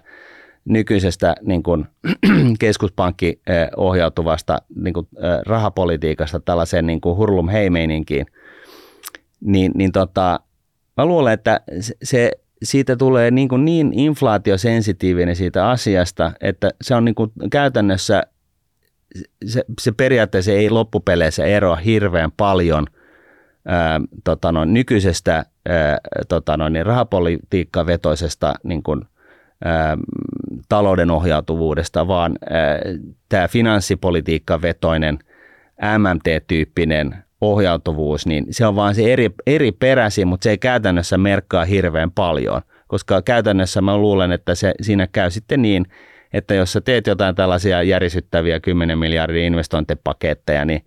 nykyisestä niin kuin, (clears throat) keskuspankki ohjautuvasta niin kuin, rahapolitiikasta tällaiseen niin kuin hurlum heimeininkiin, niin, niin tota, Mä luulen, että se, siitä tulee niin, kuin niin inflaatiosensitiivinen siitä asiasta, että se on niin kuin käytännössä, se, se periaatteessa ei loppupeleissä eroa hirveän paljon ää, tota noin, nykyisestä ää, tota noin, niin rahapolitiikkavetoisesta niin kuin, ää, talouden ohjautuvuudesta, vaan tämä finanssipolitiikkavetoinen MMT-tyyppinen ohjautuvuus, niin se on vaan se eri, eri peräsi, mutta se ei käytännössä merkkaa hirveän paljon, koska käytännössä mä luulen, että se siinä käy sitten niin, että jos sä teet jotain tällaisia järisyttäviä 10 miljardin investointipaketteja, niin,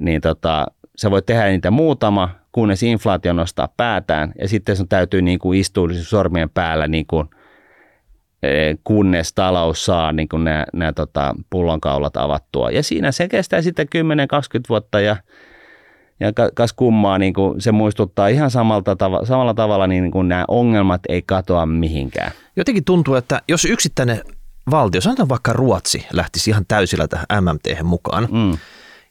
niin tota, sä voit tehdä niitä muutama, kunnes inflaatio nostaa päätään, ja sitten sun täytyy niin kuin istua sormien päällä niin kuin, e, kunnes talous saa niin kuin nämä, nämä tota, pullonkaulat avattua. Ja siinä se kestää sitten 10-20 vuotta, ja ja kas kummaa, niin kuin se muistuttaa ihan samalta tav- samalla tavalla, niin kuin nämä ongelmat ei katoa mihinkään. Jotenkin tuntuu, että jos yksittäinen valtio, sanotaan vaikka Ruotsi, lähtisi ihan täysillä tähän MMT mukaan, mm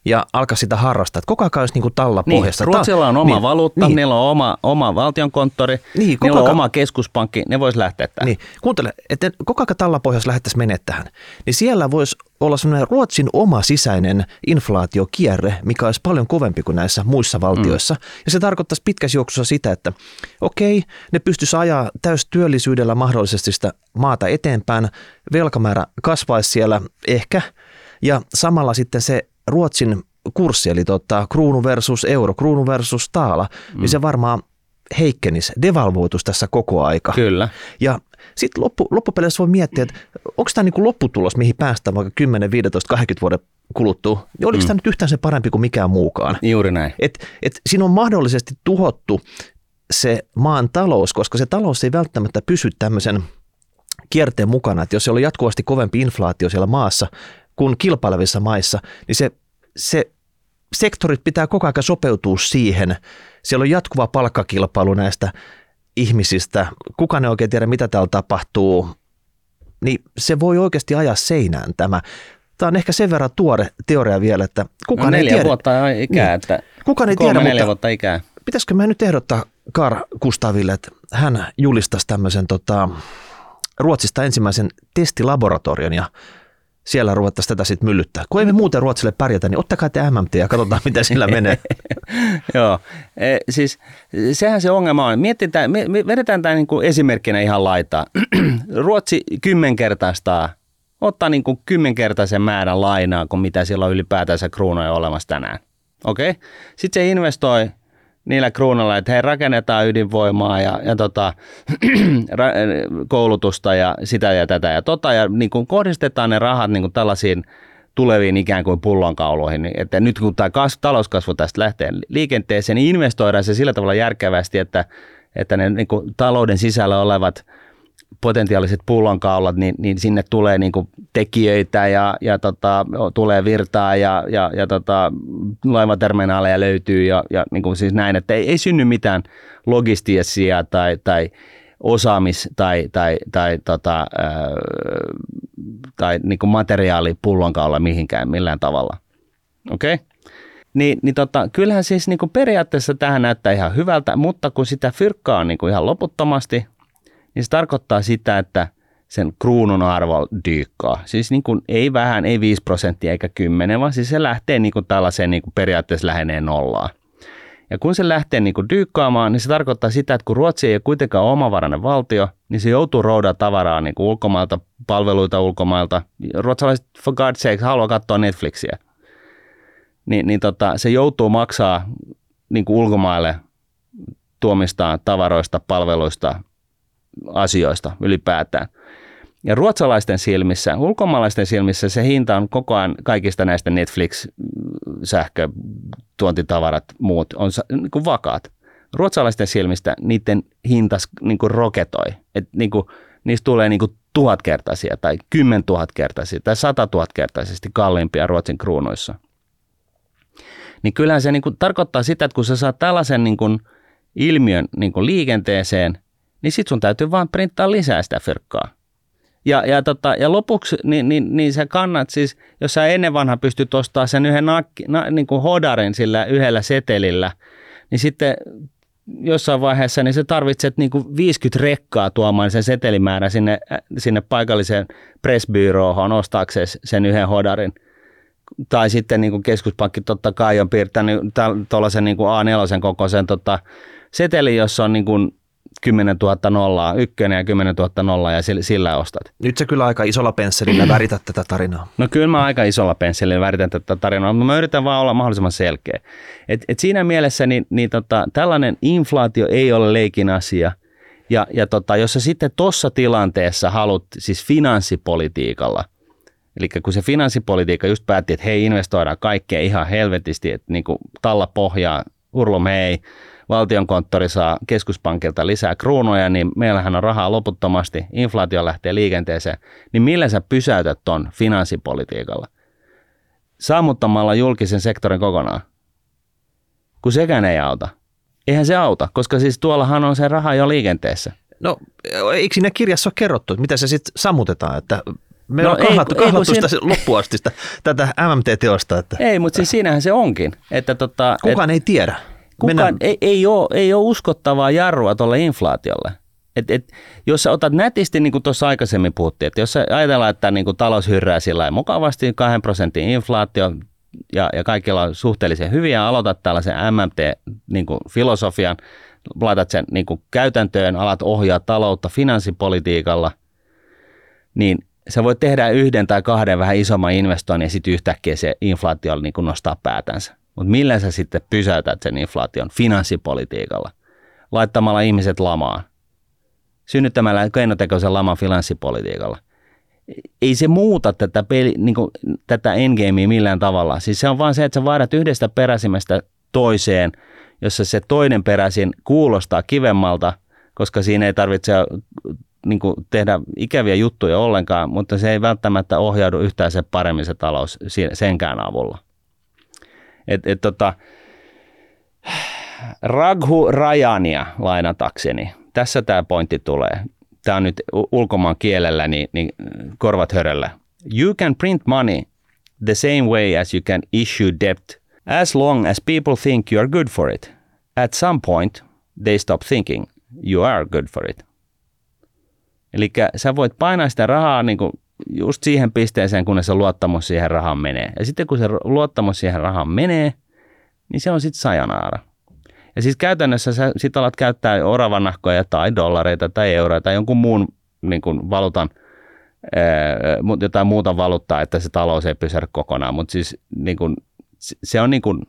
ja alkaa sitä harrastaa. Että koko ajan olisi niin talla niin, pohjassa. Ruotsilla on oma niin, valuutta, niin. niillä on oma, oma valtionkonttori, niin, niillä on oma keskuspankki, ne voisi lähteä tähän. Niin, kuuntele, että koko ajan talla pohjassa lähdettäisiin menemään tähän. Niin siellä voisi olla sellainen Ruotsin oma sisäinen inflaatiokierre, mikä olisi paljon kovempi kuin näissä muissa valtioissa. Mm. Ja se tarkoittaisi pitkässä juoksussa sitä, että okei, ne pystyisi ajaa täystyöllisyydellä mahdollisesti sitä maata eteenpäin, velkamäärä kasvaisi siellä ehkä, ja samalla sitten se Ruotsin kurssi, eli tota, kruunu versus euro, kruunu versus taala, mm. niin se varmaan heikkenisi, devalvoitus tässä koko aika. Kyllä. Ja sitten loppu, loppupeleissä voi miettiä, että onko tämä niin lopputulos, mihin päästään vaikka 10, 15, 20 vuoden kuluttua, niin oliko mm. tämä nyt yhtään se parempi kuin mikään muukaan? Juuri näin. Et, et siinä on mahdollisesti tuhottu se maan talous, koska se talous ei välttämättä pysy tämmöisen kierteen mukana, että jos siellä on jatkuvasti kovempi inflaatio siellä maassa kuin kilpailevissa maissa, niin se, se sektorit pitää koko ajan sopeutua siihen. Siellä on jatkuva palkkakilpailu näistä ihmisistä. Kukaan ei oikein tiedä, mitä täällä tapahtuu. Niin se voi oikeasti ajaa seinään tämä. Tämä on ehkä sen verran tuore teoria vielä, että kukaan no, ei tiedä. vuotta ikää. Niin. Että kukaan ei tiedä, neljä mutta vuotta ikää. pitäisikö mä nyt ehdottaa Kar Kustaville, että hän julistaisi tämmöisen tota, Ruotsista ensimmäisen testilaboratorion ja siellä ruvettaisiin tätä sitten myllyttää. Kun ei me muuten Ruotsille pärjätä, niin ottakaa te MMT ja katsotaan, miten sillä menee. (laughs) Joo, e, siis sehän se ongelma on. Mietitään, me, me vedetään tämä niin kuin esimerkkinä ihan laitaa. (clears throat) Ruotsi kymmenkertaistaa, ottaa niin kuin kymmenkertaisen määrän lainaa kuin mitä sillä on ylipäätänsä kruunoja olemassa tänään. Okei? Okay? Sitten se investoi niillä kruunalla, että hei rakennetaan ydinvoimaa ja, ja tota, (clears throat) koulutusta ja sitä ja tätä ja tota ja niin kuin kohdistetaan ne rahat niin kuin tällaisiin tuleviin ikään kuin pullonkauloihin, niin että nyt kun tämä kasvu, talouskasvu tästä lähtee liikenteeseen, niin investoidaan se sillä tavalla järkevästi, että, että ne niin kuin talouden sisällä olevat – potentiaaliset pullonkaulat, niin, niin sinne tulee niin kuin tekijöitä ja, ja tota, tulee virtaa ja, ja, ja tota, laivaterminaaleja löytyy ja, ja niin kuin siis näin, että ei, ei synny mitään logistisia tai, tai osaamis- tai, tai, tai, tota, ää, tai niin kuin materiaalipullonkaulla mihinkään millään tavalla. Okei? Okay? Niin, niin tota, kyllähän siis niin kuin periaatteessa tähän näyttää ihan hyvältä, mutta kun sitä fyrkkaa on niin kuin ihan loputtomasti, niin se tarkoittaa sitä, että sen kruunun arvo dyykkaa. Siis niin kuin ei vähän, ei 5 prosenttia eikä 10, vaan siis se lähtee niin kuin tällaiseen niin kuin periaatteessa lähenee nollaan. Ja kun se lähtee niin kuin dyykkaamaan, niin se tarkoittaa sitä, että kun Ruotsi ei ole kuitenkaan omavarainen valtio, niin se joutuu roudaa tavaraa niin kuin ulkomailta, palveluita ulkomailta. Ruotsalaiset, for God's sake, haluaa katsoa Netflixiä. Ni, niin tota, se joutuu maksaa niin kuin ulkomaille tuomistaan tavaroista, palveluista, asioista ylipäätään. Ja ruotsalaisten silmissä, ulkomaalaisten silmissä se hinta on koko ajan kaikista näistä Netflix, sähkö, tuontitavarat, muut on niin kuin vakaat. Ruotsalaisten silmistä niiden hinta niin kuin roketoi. Et niin kuin, niistä tulee niin kuin tuhatkertaisia tai kymmentuhatkertaisia tai sata tuhatkertaisesti kalliimpia Ruotsin kruunuissa. Niin kyllähän se niin kuin tarkoittaa sitä, että kun sä saat tällaisen niin kuin ilmiön niin kuin liikenteeseen, niin sit sun täytyy vaan printtaa lisää sitä fyrkkaa. Ja, ja, tota, ja lopuksi niin, niin, niin sä kannat siis, jos sä ennen vanha pystyt ostamaan sen yhden nakki, na, niin kuin hodarin sillä yhdellä setelillä, niin sitten jossain vaiheessa niin sä tarvitset niin kuin 50 rekkaa tuomaan sen setelimäärän sinne, sinne paikalliseen pressbyroohon ostaakseen sen yhden hodarin. Tai sitten niin kuin keskuspankki totta kai on piirtänyt tuollaisen niin kuin A4 kokoisen tota, seteli, jossa on niin kuin 10 000 nollaa, ykkönen ja 10 000 nollaa ja sillä ostat. Nyt sä kyllä aika isolla pensselillä värität tätä tarinaa. No kyllä mä aika isolla pensselillä väritän tätä tarinaa, mutta mä yritän vaan olla mahdollisimman selkeä. Et, et siinä mielessä niin, niin tota, tällainen inflaatio ei ole leikin asia. Ja, ja tota, jos sä sitten tuossa tilanteessa haluat siis finanssipolitiikalla, Eli kun se finanssipolitiikka just päätti, että hei investoidaan kaikkea ihan helvetisti, että niin kuin talla pohjaa, urlum hei, valtionkonttori saa keskuspankilta lisää kruunoja, niin meillähän on rahaa loputtomasti, inflaatio lähtee liikenteeseen, niin millä sä pysäytät ton finanssipolitiikalla? Sammuttamalla julkisen sektorin kokonaan. Kun sekään ei auta. Eihän se auta, koska siis tuollahan on se raha jo liikenteessä. No, eikö siinä kirjassa ole kerrottu, että mitä se sitten sammutetaan, että me no on kahlattu, ei, kahlattu ei, siinä... loppuastista tätä MMT-teosta. Että... Ei, mutta siis siinähän se onkin. Että tota, Kukaan et, ei tiedä. Kukaan, ei, ei, ole, ei ole uskottavaa jarrua tuolle inflaatiolle. Et, et, jos sä otat nätisti, niin kuin tuossa aikaisemmin puhuttiin, että jos sä ajatellaan, että niin kuin talous hyrrää sillä mukavasti 2 prosentin inflaatio ja, ja kaikilla on suhteellisen hyviä, aloitat tällaisen MMT-filosofian, niin laitat sen niin kuin käytäntöön, alat ohjaa taloutta finanssipolitiikalla, niin sä voit tehdä yhden tai kahden vähän isomman investoinnin ja sitten yhtäkkiä se inflaatio niin kuin nostaa päätänsä. Mutta millä sä sitten pysäytät sen inflaation finanssipolitiikalla? Laittamalla ihmiset lamaan. synnyttämällä keinotekoisen laman finanssipolitiikalla. Ei se muuta tätä, peli, niin kuin, tätä endgamea millään tavalla. Siis se on vaan se, että sä vaihdat yhdestä peräsimestä toiseen, jossa se toinen peräsin kuulostaa kivemmalta, koska siinä ei tarvitse niin kuin tehdä ikäviä juttuja ollenkaan, mutta se ei välttämättä ohjaudu yhtään se paremmin se talous senkään avulla. Et, et tota, Raghu Rajania lainatakseni. Tässä tämä pointti tulee. Tämä on nyt ulkomaan kielellä, niin, niin korvat höröllä. You can print money the same way as you can issue debt as long as people think you are good for it. At some point, they stop thinking you are good for it. Eli sä voit painaa sitä rahaa niin kuin just siihen pisteeseen, kun se luottamus siihen rahaan menee. Ja sitten kun se luottamus siihen rahaan menee, niin se on sitten sajanaara. Ja siis käytännössä sä sit alat käyttää oravanahkoja tai dollareita tai euroja tai jonkun muun niin kuin valuutan, jotain muuta valuuttaa, että se talous ei pysähdy kokonaan. Mutta siis niin kuin, se on niin kuin,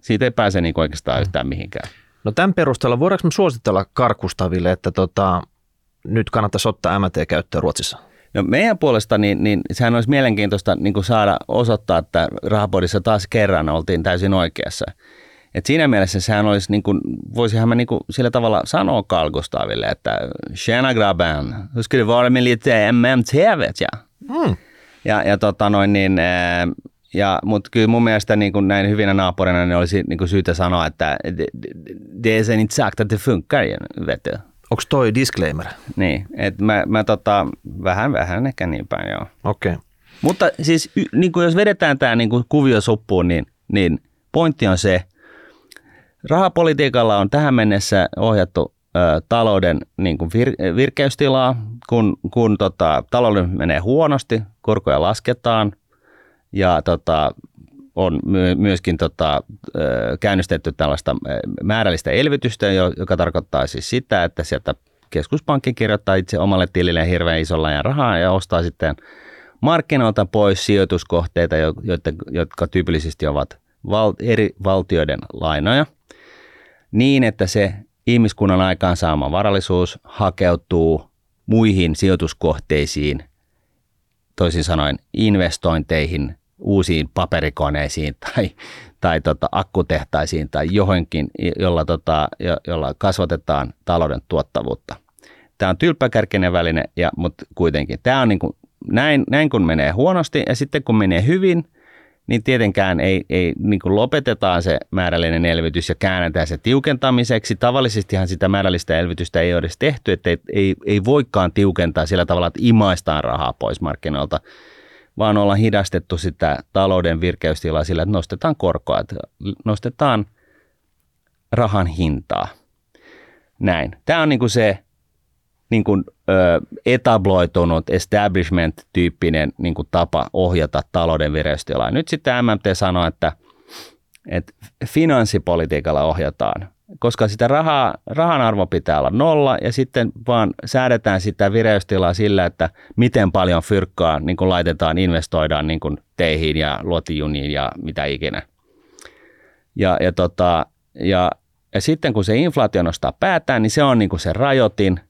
siitä ei pääse niin kuin oikeastaan mm. yhtään mihinkään. No tämän perusteella voidaanko me suositella Karkustaville, että tota, nyt kannattaisi ottaa MT käyttöön Ruotsissa? No meidän puolesta niin, niin sehän olisi mielenkiintoista niin kuin saada osoittaa, että rahapodissa taas kerran oltiin täysin oikeassa. Et siinä mielessä sehän olisi, niin kuin, voisihan mä niin kuin sillä tavalla sanoa Carl Gustaville, että tjena grabben, hur skulle vara med lite MMT vet jag. Mm. Ja, ja tota noin niin, ja, mutta kyllä mun mielestä niin kuin näin hyvinä naapurina niin olisi niin kuin syytä sanoa, että det är inte sagt att det funkar, vet du. Onko toi disclaimer? Niin, että mä, mä tota, vähän vähän ehkä niin päin, joo. Okei. Okay. Mutta siis niin kuin jos vedetään tämä niin kuin kuvio suppuun, niin, niin pointti on se, rahapolitiikalla on tähän mennessä ohjattu ö, talouden niin kuin vir, virkeystilaa, kun, kun tota, talouden menee huonosti, korkoja lasketaan ja tota, on myöskin tota, käynnistetty tällaista määrällistä elvytystä, joka tarkoittaa siis sitä, että sieltä keskuspankki kirjoittaa itse omalle tilille hirveän isolla ja rahaa ja ostaa sitten markkinoilta pois sijoituskohteita, jotka tyypillisesti ovat val- eri valtioiden lainoja, niin että se ihmiskunnan aikaansaama varallisuus hakeutuu muihin sijoituskohteisiin, toisin sanoen investointeihin – uusiin paperikoneisiin (laughs) tai, tai tota, akkutehtaisiin tai johonkin, jolla, tota, jo, jolla kasvatetaan talouden tuottavuutta. Tämä on tylppäkärkinen väline, ja, mutta kuitenkin tämä on niin kuin, näin, näin kun menee huonosti ja sitten kun menee hyvin, niin tietenkään ei, ei niin kuin lopetetaan se määrällinen elvytys ja käännetään se tiukentamiseksi. Tavallisestihan sitä määrällistä elvytystä ei ole edes tehty, että ei, ei, ei voikaan tiukentaa sillä tavalla, että imaistaan rahaa pois markkinoilta vaan ollaan hidastettu sitä talouden virkeystilaa sillä, että nostetaan korkoa, että nostetaan rahan hintaa. Näin. Tämä on niin kuin se niin kuin, ö, etabloitunut establishment-tyyppinen niin kuin tapa ohjata talouden vireystilaa. Nyt sitten MMT sanoo, että, että finanssipolitiikalla ohjataan koska sitä rahaa, rahan arvo pitää olla nolla ja sitten vaan säädetään sitä vireystilaa sillä, että miten paljon fyrkkaa niin kuin laitetaan, investoidaan niin kuin teihin ja luotijuniin ja mitä ikinä. Ja, ja, tota, ja, ja sitten kun se inflaatio nostaa päätään, niin se on niin kuin se rajoitin,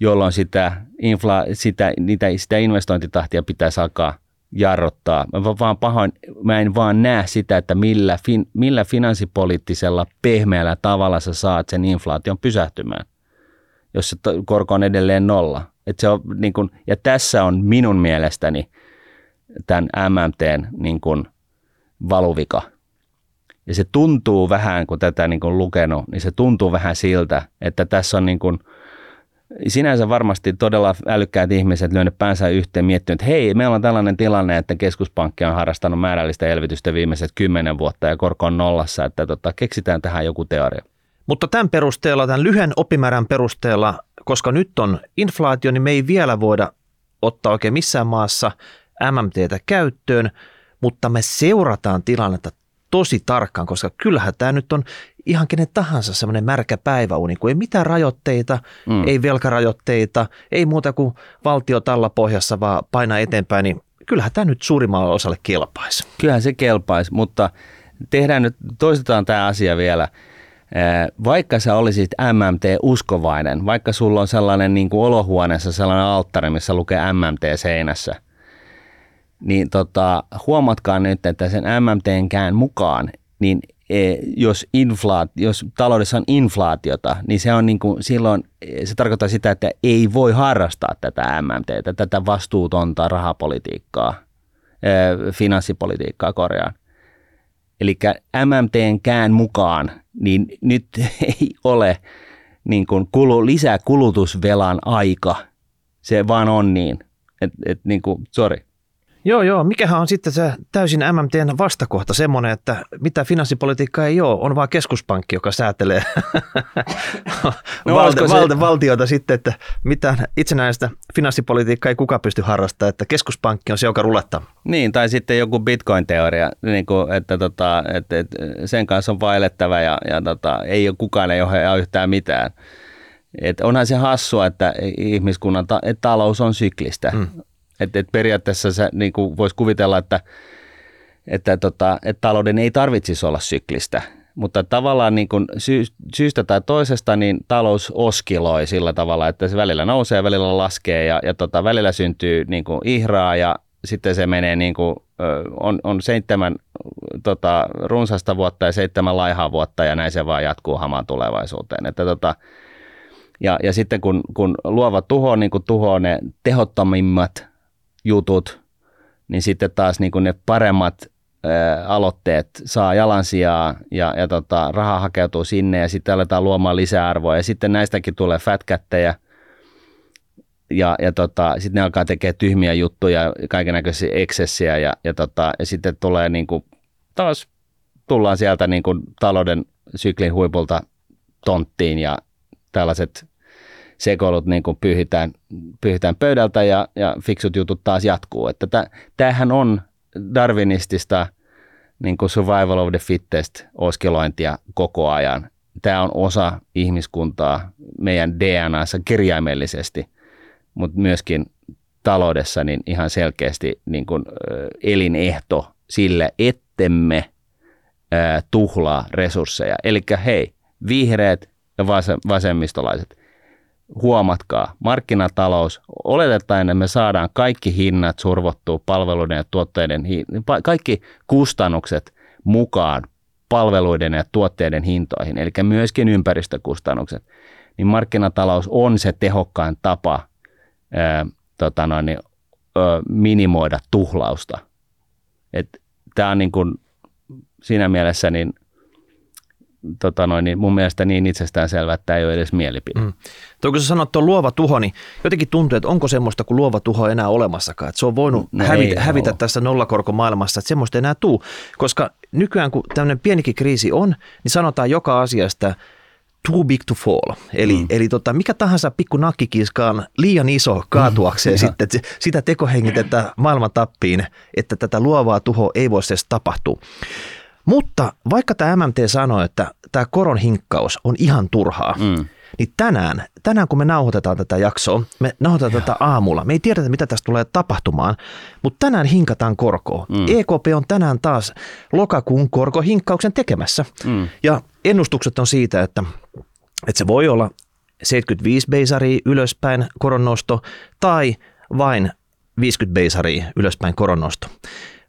jolloin sitä, infla, sitä, niitä, sitä investointitahtia pitäisi alkaa – jarrottaa. Mä vaan pahoin, mä en vaan näe sitä, että millä, fin, millä finanssipoliittisella pehmeällä tavalla sä saat sen inflaation pysähtymään, jos se korko on edelleen nolla. Et se on, niin kun, ja tässä on minun mielestäni tämän MMTn niin kun, valuvika. Ja se tuntuu vähän, kun tätä niin kun lukenut, niin se tuntuu vähän siltä, että tässä on niin kun, sinänsä varmasti todella älykkäät ihmiset lyönyt päänsä yhteen miettinyt, että hei, meillä on tällainen tilanne, että keskuspankki on harrastanut määrällistä elvytystä viimeiset kymmenen vuotta ja korko on nollassa, että tota, keksitään tähän joku teoria. Mutta tämän perusteella, tämän lyhyen oppimäärän perusteella, koska nyt on inflaatio, niin me ei vielä voida ottaa oikein missään maassa MMTtä käyttöön, mutta me seurataan tilannetta tosi tarkkaan, koska kyllähän tämä nyt on ihan kenen tahansa semmoinen märkä päiväuni, kun ei mitään rajoitteita, mm. ei velkarajoitteita, ei muuta kuin valtio tällä pohjassa vaan painaa eteenpäin, niin kyllähän tämä nyt suurimmalle osalle kelpaisi. Kyllähän se kelpaisi, mutta tehdään nyt, toistetaan tämä asia vielä. vaikka sä olisit MMT-uskovainen, vaikka sulla on sellainen niin kuin olohuoneessa sellainen alttari, missä lukee MMT seinässä, niin tota, huomatkaa nyt, että sen MMTnkään mukaan, niin jos, inflaat, jos taloudessa on inflaatiota, niin se on niin kuin, silloin se tarkoittaa sitä, että ei voi harrastaa tätä MMT, tätä vastuutonta rahapolitiikkaa, finanssipolitiikkaa korjaan. Eli MMTnkään mukaan, niin nyt (laughs) ei ole niin kuin kulu, lisää kulutusvelan aika. Se vaan on niin. Et, et niin kuin, sorry. Joo, joo. Mikähän on sitten se täysin MMTn vastakohta semmoinen, että mitä finanssipolitiikka ei ole, on vaan keskuspankki, joka säätelee (laughs) no, valti- se... valti- valtiota sitten, että mitä itsenäistä finanssipolitiikkaa ei kukaan pysty harrastamaan, että keskuspankki on se, joka rulettaa. Niin, tai sitten joku bitcoin-teoria, niin kuin, että, tota, että, että sen kanssa on vaellettava ja, ja tota, ei ole kukaan ei ole yhtään mitään. Et onhan se hassua, että ihmiskunnan ta- että talous on syklistä. Mm. Että et periaatteessa niin voisi kuvitella, että, että, tota, että talouden ei tarvitsisi olla syklistä, mutta tavallaan niin kuin sy- syystä tai toisesta niin talous oskiloi sillä tavalla, että se välillä nousee, välillä laskee ja, ja tota, välillä syntyy niin kuin ihraa ja sitten se menee niin kuin, on, on seitsemän tota, runsasta vuotta ja seitsemän laihaa vuotta ja näin se vaan jatkuu hamaan tulevaisuuteen. Että tota, ja, ja sitten kun, kun luova tuho niin kuin tuhoaa ne tehottomimmat jutut, niin sitten taas niin kuin ne paremmat ää, aloitteet saa jalansijaa ja, ja tota, raha hakeutuu sinne ja sitten aletaan luomaan lisäarvoa. Ja sitten näistäkin tulee fätkättejä ja, ja tota, sitten ne alkaa tekemään tyhmiä juttuja, kaiken näköisiä eksessiä ja, ja, tota, ja sitten tulee niin kuin, taas tullaan sieltä niin kuin talouden syklin huipulta tonttiin ja tällaiset sekoilut niin kuin pyyhitään, pyyhitään pöydältä ja, ja fiksut jutut taas jatkuu. Että tämähän on darwinistista niin kuin survival of the fittest oskelointia koko ajan. Tämä on osa ihmiskuntaa meidän DNAssa kirjaimellisesti, mutta myöskin taloudessa niin ihan selkeästi niin kuin, elinehto sille, ettemme tuhlaa resursseja. Eli hei, vihreät ja vasemmistolaiset, huomatkaa, markkinatalous, oletetaan, että me saadaan kaikki hinnat survottua palveluiden ja tuotteiden, kaikki kustannukset mukaan palveluiden ja tuotteiden hintoihin, eli myöskin ympäristökustannukset, niin markkinatalous on se tehokkain tapa ää, tota noin, ää, minimoida tuhlausta. Tämä on niin kuin, siinä mielessä niin – tota noin, niin mun mielestä niin itsestään selvä, että tämä ei ole edes mielipide. Mm. Tuo, kun sä sanot tuon luova tuho, niin jotenkin tuntuu, että onko semmoista kuin luova tuho enää olemassakaan. Että se on voinut no hävitä, hävitä tässä nollakorkomaailmassa, että semmoista enää tuu. Koska nykyään kun tämmöinen pienikin kriisi on, niin sanotaan joka asiasta too big to fall. Eli, mm. eli tota, mikä tahansa pikku nakkikiska on liian iso kaatuakseen mm. (laughs) sitten, että sitä tekohengitetään maailman tappiin, että tätä luovaa tuhoa ei voi edes tapahtua. Mutta vaikka tämä MMT sanoi, että tämä koron hinkkaus on ihan turhaa, mm. niin tänään, tänään kun me nauhoitetaan tätä jaksoa, me nauhoitetaan Joo. tätä aamulla, me ei tiedetä mitä tästä tulee tapahtumaan, mutta tänään hinkataan korkoa. Mm. EKP on tänään taas lokakuun korkohinkkauksen tekemässä. Mm. Ja ennustukset on siitä, että, että se voi olla 75 beisaria ylöspäin koronnosto tai vain 50 beisaria ylöspäin koronnosto.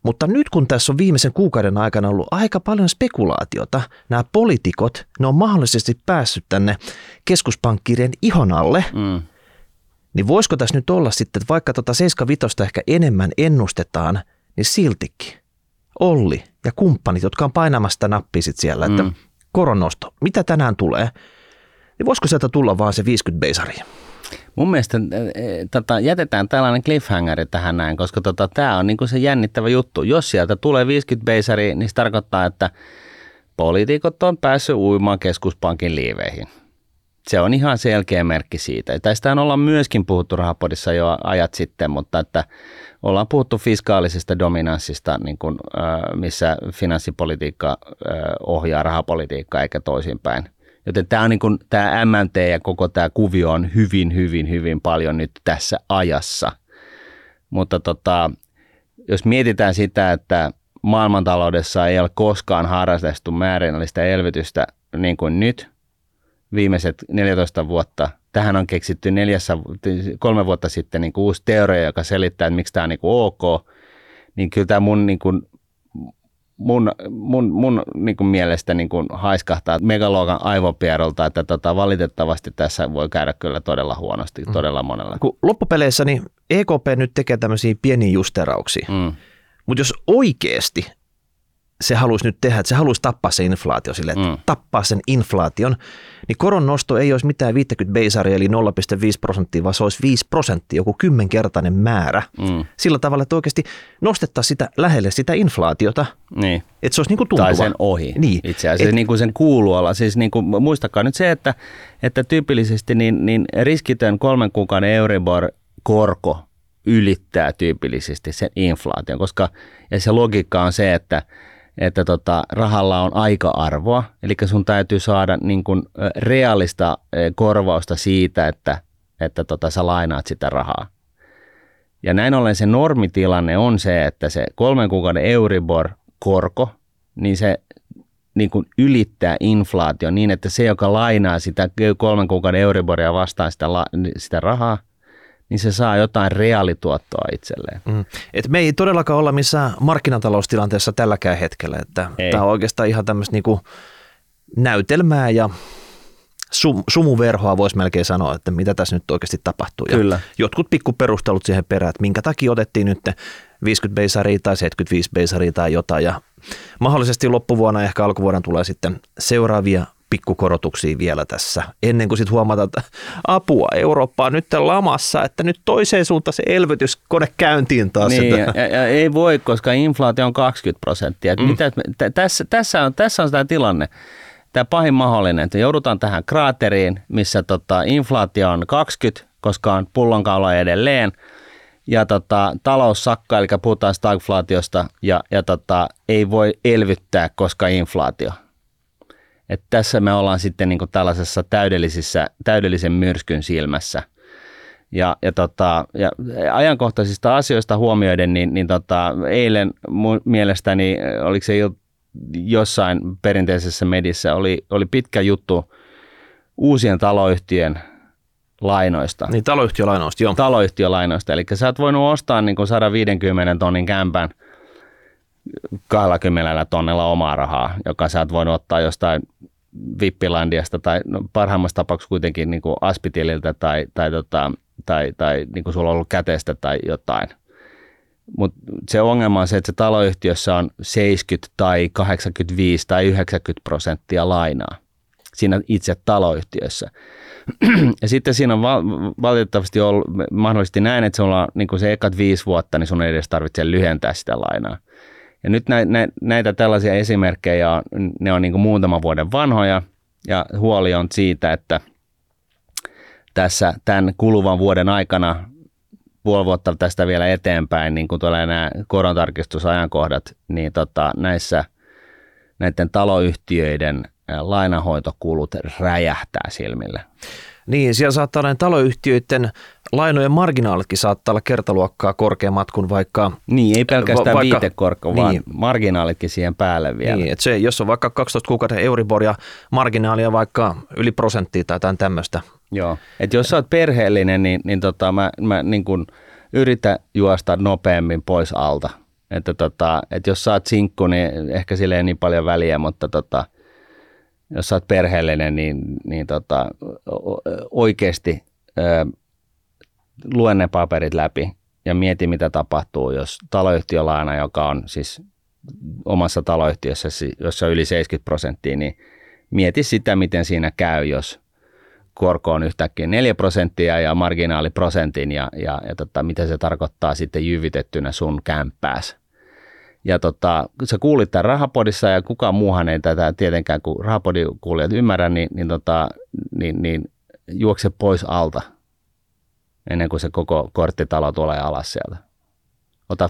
Mutta nyt kun tässä on viimeisen kuukauden aikana ollut aika paljon spekulaatiota, nämä poliitikot, ne on mahdollisesti päässyt tänne keskuspankkirien ihon alle, mm. niin voisiko tässä nyt olla sitten, että vaikka tuota 75 ehkä enemmän ennustetaan, niin siltikin Olli ja kumppanit, jotka on painamassa nappia sit siellä, että mm. koronosto, mitä tänään tulee, niin voisiko sieltä tulla vaan se 50 beisaria? Mun mielestä tota, jätetään tällainen cliffhangeri tähän näin, koska tota, tämä on niinku se jännittävä juttu. Jos sieltä tulee 50 beisari, niin se tarkoittaa, että poliitikot on päässyt uimaan keskuspankin liiveihin. Se on ihan selkeä merkki siitä. Tästä ollaan myöskin puhuttu rahapodissa jo ajat sitten, mutta että ollaan puhuttu fiskaalisesta dominanssista, niin kuin, missä finanssipolitiikka ohjaa rahapolitiikkaa eikä toisinpäin. Joten tämä, on niin kuin, tämä MNT ja koko tämä kuvio on hyvin, hyvin, hyvin paljon nyt tässä ajassa. Mutta tota, jos mietitään sitä, että maailmantaloudessa ei ole koskaan harrastettu määrällistä elvytystä niin kuin nyt viimeiset 14 vuotta. Tähän on keksitty neljässä, kolme vuotta sitten niin kuin uusi teoria, joka selittää, että miksi tämä on niin kuin ok. Niin kyllä tämä mun, niin kuin, mun, mun, mun niin kuin mielestä niin kuin haiskahtaa megaluokan aivopierolta, että tota, valitettavasti tässä voi käydä kyllä todella huonosti, mm. todella monella. Kun loppupeleissä niin EKP nyt tekee tämmöisiä pieniä justerauksia. Mm. Mutta jos oikeasti se haluaisi nyt tehdä, että se haluaisi tappaa se inflaatio sille, että mm. tappaa sen inflaation, niin koron nosto ei olisi mitään 50 beisaria eli 0,5 prosenttia, vaan se olisi 5 prosenttia, joku kymmenkertainen määrä. Mm. Sillä tavalla, että oikeasti nostettaisiin sitä lähelle sitä inflaatiota. Niin. Että se olisi niin kuin tuntuva. Tai sen ohi niin. itse asiassa, Et, niin kuin sen kuuluala. Siis niin kuin, muistakaa nyt se, että, että tyypillisesti niin, niin riskitön kolmen kuukauden Euribor korko ylittää tyypillisesti sen inflaation, koska ja se logiikka on se, että että tota, rahalla on aika-arvoa, eli sun täytyy saada niin kuin realista korvausta siitä, että, että tota, sä lainaat sitä rahaa. Ja näin ollen se normitilanne on se, että se kolmen kuukauden Euribor-korko, niin se niin kuin ylittää inflaatio niin, että se, joka lainaa sitä kolmen kuukauden Euriboria vastaan sitä, sitä rahaa, niin se saa jotain reaalituottoa itselleen. Mm. Et me ei todellakaan olla missään markkinataloustilanteessa tälläkään hetkellä. Että tämä on oikeastaan ihan tämmöistä niinku näytelmää ja sum, sumuverhoa voisi melkein sanoa, että mitä tässä nyt oikeasti tapahtuu. Kyllä. Ja jotkut pikkuperustelut siihen perään, että minkä takia otettiin nyt 50 beisaria tai 75 beisaria tai jotain. Ja mahdollisesti loppuvuonna ehkä alkuvuoden tulee sitten seuraavia pikkukorotuksia vielä tässä, ennen kuin sitten huomataan, että apua, Eurooppa on nyt lamassa, että nyt toiseen suuntaan se elvytyskone käyntiin taas. Niin, että... ja, ja ei voi, koska inflaatio on 20 prosenttia. Mm. Mitä, t- tässä, tässä, on, tässä on tämä tilanne, tämä pahin mahdollinen, että joudutaan tähän kraateriin, missä tota, inflaatio on 20, koska on pullonkaula edelleen, ja tota, talous sakkaa, eli puhutaan stagflaatiosta, ja, ja tota, ei voi elvyttää, koska inflaatio – et tässä me ollaan sitten niin tällaisessa täydellisissä, täydellisen myrskyn silmässä. Ja, ja, tota, ja ajankohtaisista asioista huomioiden, niin, niin tota, eilen mun mielestäni, oliko se jossain perinteisessä mediassa, oli, oli pitkä juttu uusien taloyhtiön lainoista. Niin taloyhtiölainoista, joo. Taloyhtiölainoista, eli sä oot voinut ostaa niin kuin 150 tonnin kämpän 20 tonnella omaa rahaa, joka sä oot voinut ottaa jostain Vippilandiasta tai no, parhaimmassa tapauksessa kuitenkin niin kuin Aspitililtä tai, tai, tota, tai, tai niin kuin sulla on ollut käteistä tai jotain. Mutta se ongelma on se, että se taloyhtiössä on 70 tai 85 tai 90 prosenttia lainaa siinä itse taloyhtiössä. (clears throat) ja sitten siinä on valitettavasti ollut mahdollisesti näin, että sulla on niin se ekat viisi vuotta, niin sun ei edes tarvitse lyhentää sitä lainaa. Ja nyt näitä, tällaisia esimerkkejä, on, ne on niin kuin muutaman vuoden vanhoja ja huoli on siitä, että tässä tämän kuluvan vuoden aikana puoli vuotta tästä vielä eteenpäin, niin kun tulee nämä korontarkistusajankohdat, niin tota, näissä näiden taloyhtiöiden lainahoitokulut räjähtää silmille. Niin, siellä saattaa olla taloyhtiöiden lainojen marginaalitkin saattaa olla kertaluokkaa korkeammat kuin vaikka... Niin, ei pelkästään va- vaikka, viitekorko, vaan niin, marginaalitkin siihen päälle vielä. Niin, että se, jos on vaikka 12 kuukauden Euribor ja marginaalia vaikka yli prosenttia tai jotain tämmöistä. Joo, että jos sä oot perheellinen, niin, niin tota, mä, mä niin kun yritän juosta nopeammin pois alta. Että tota, että jos sä oot sinkku, niin ehkä sille ei niin paljon väliä, mutta tota, jos sä oot perheellinen, niin, niin tota, oikeasti luen ne paperit läpi ja mieti, mitä tapahtuu, jos taloyhtiölaina, joka on siis omassa taloyhtiössä, jossa on yli 70 prosenttia, niin mieti sitä, miten siinä käy, jos korko on yhtäkkiä 4 prosenttia ja marginaali prosentin ja, ja, ja tota, mitä se tarkoittaa sitten jyvitettynä sun kämppääs. Ja tota, sä kuulit tämän rahapodissa ja kukaan muuhan ei tätä tietenkään, kun rahapodin kuulijat ymmärrä, niin, niin, tota, niin, niin juokse pois alta – ennen kuin se koko korttitalo tulee alas sieltä. Ota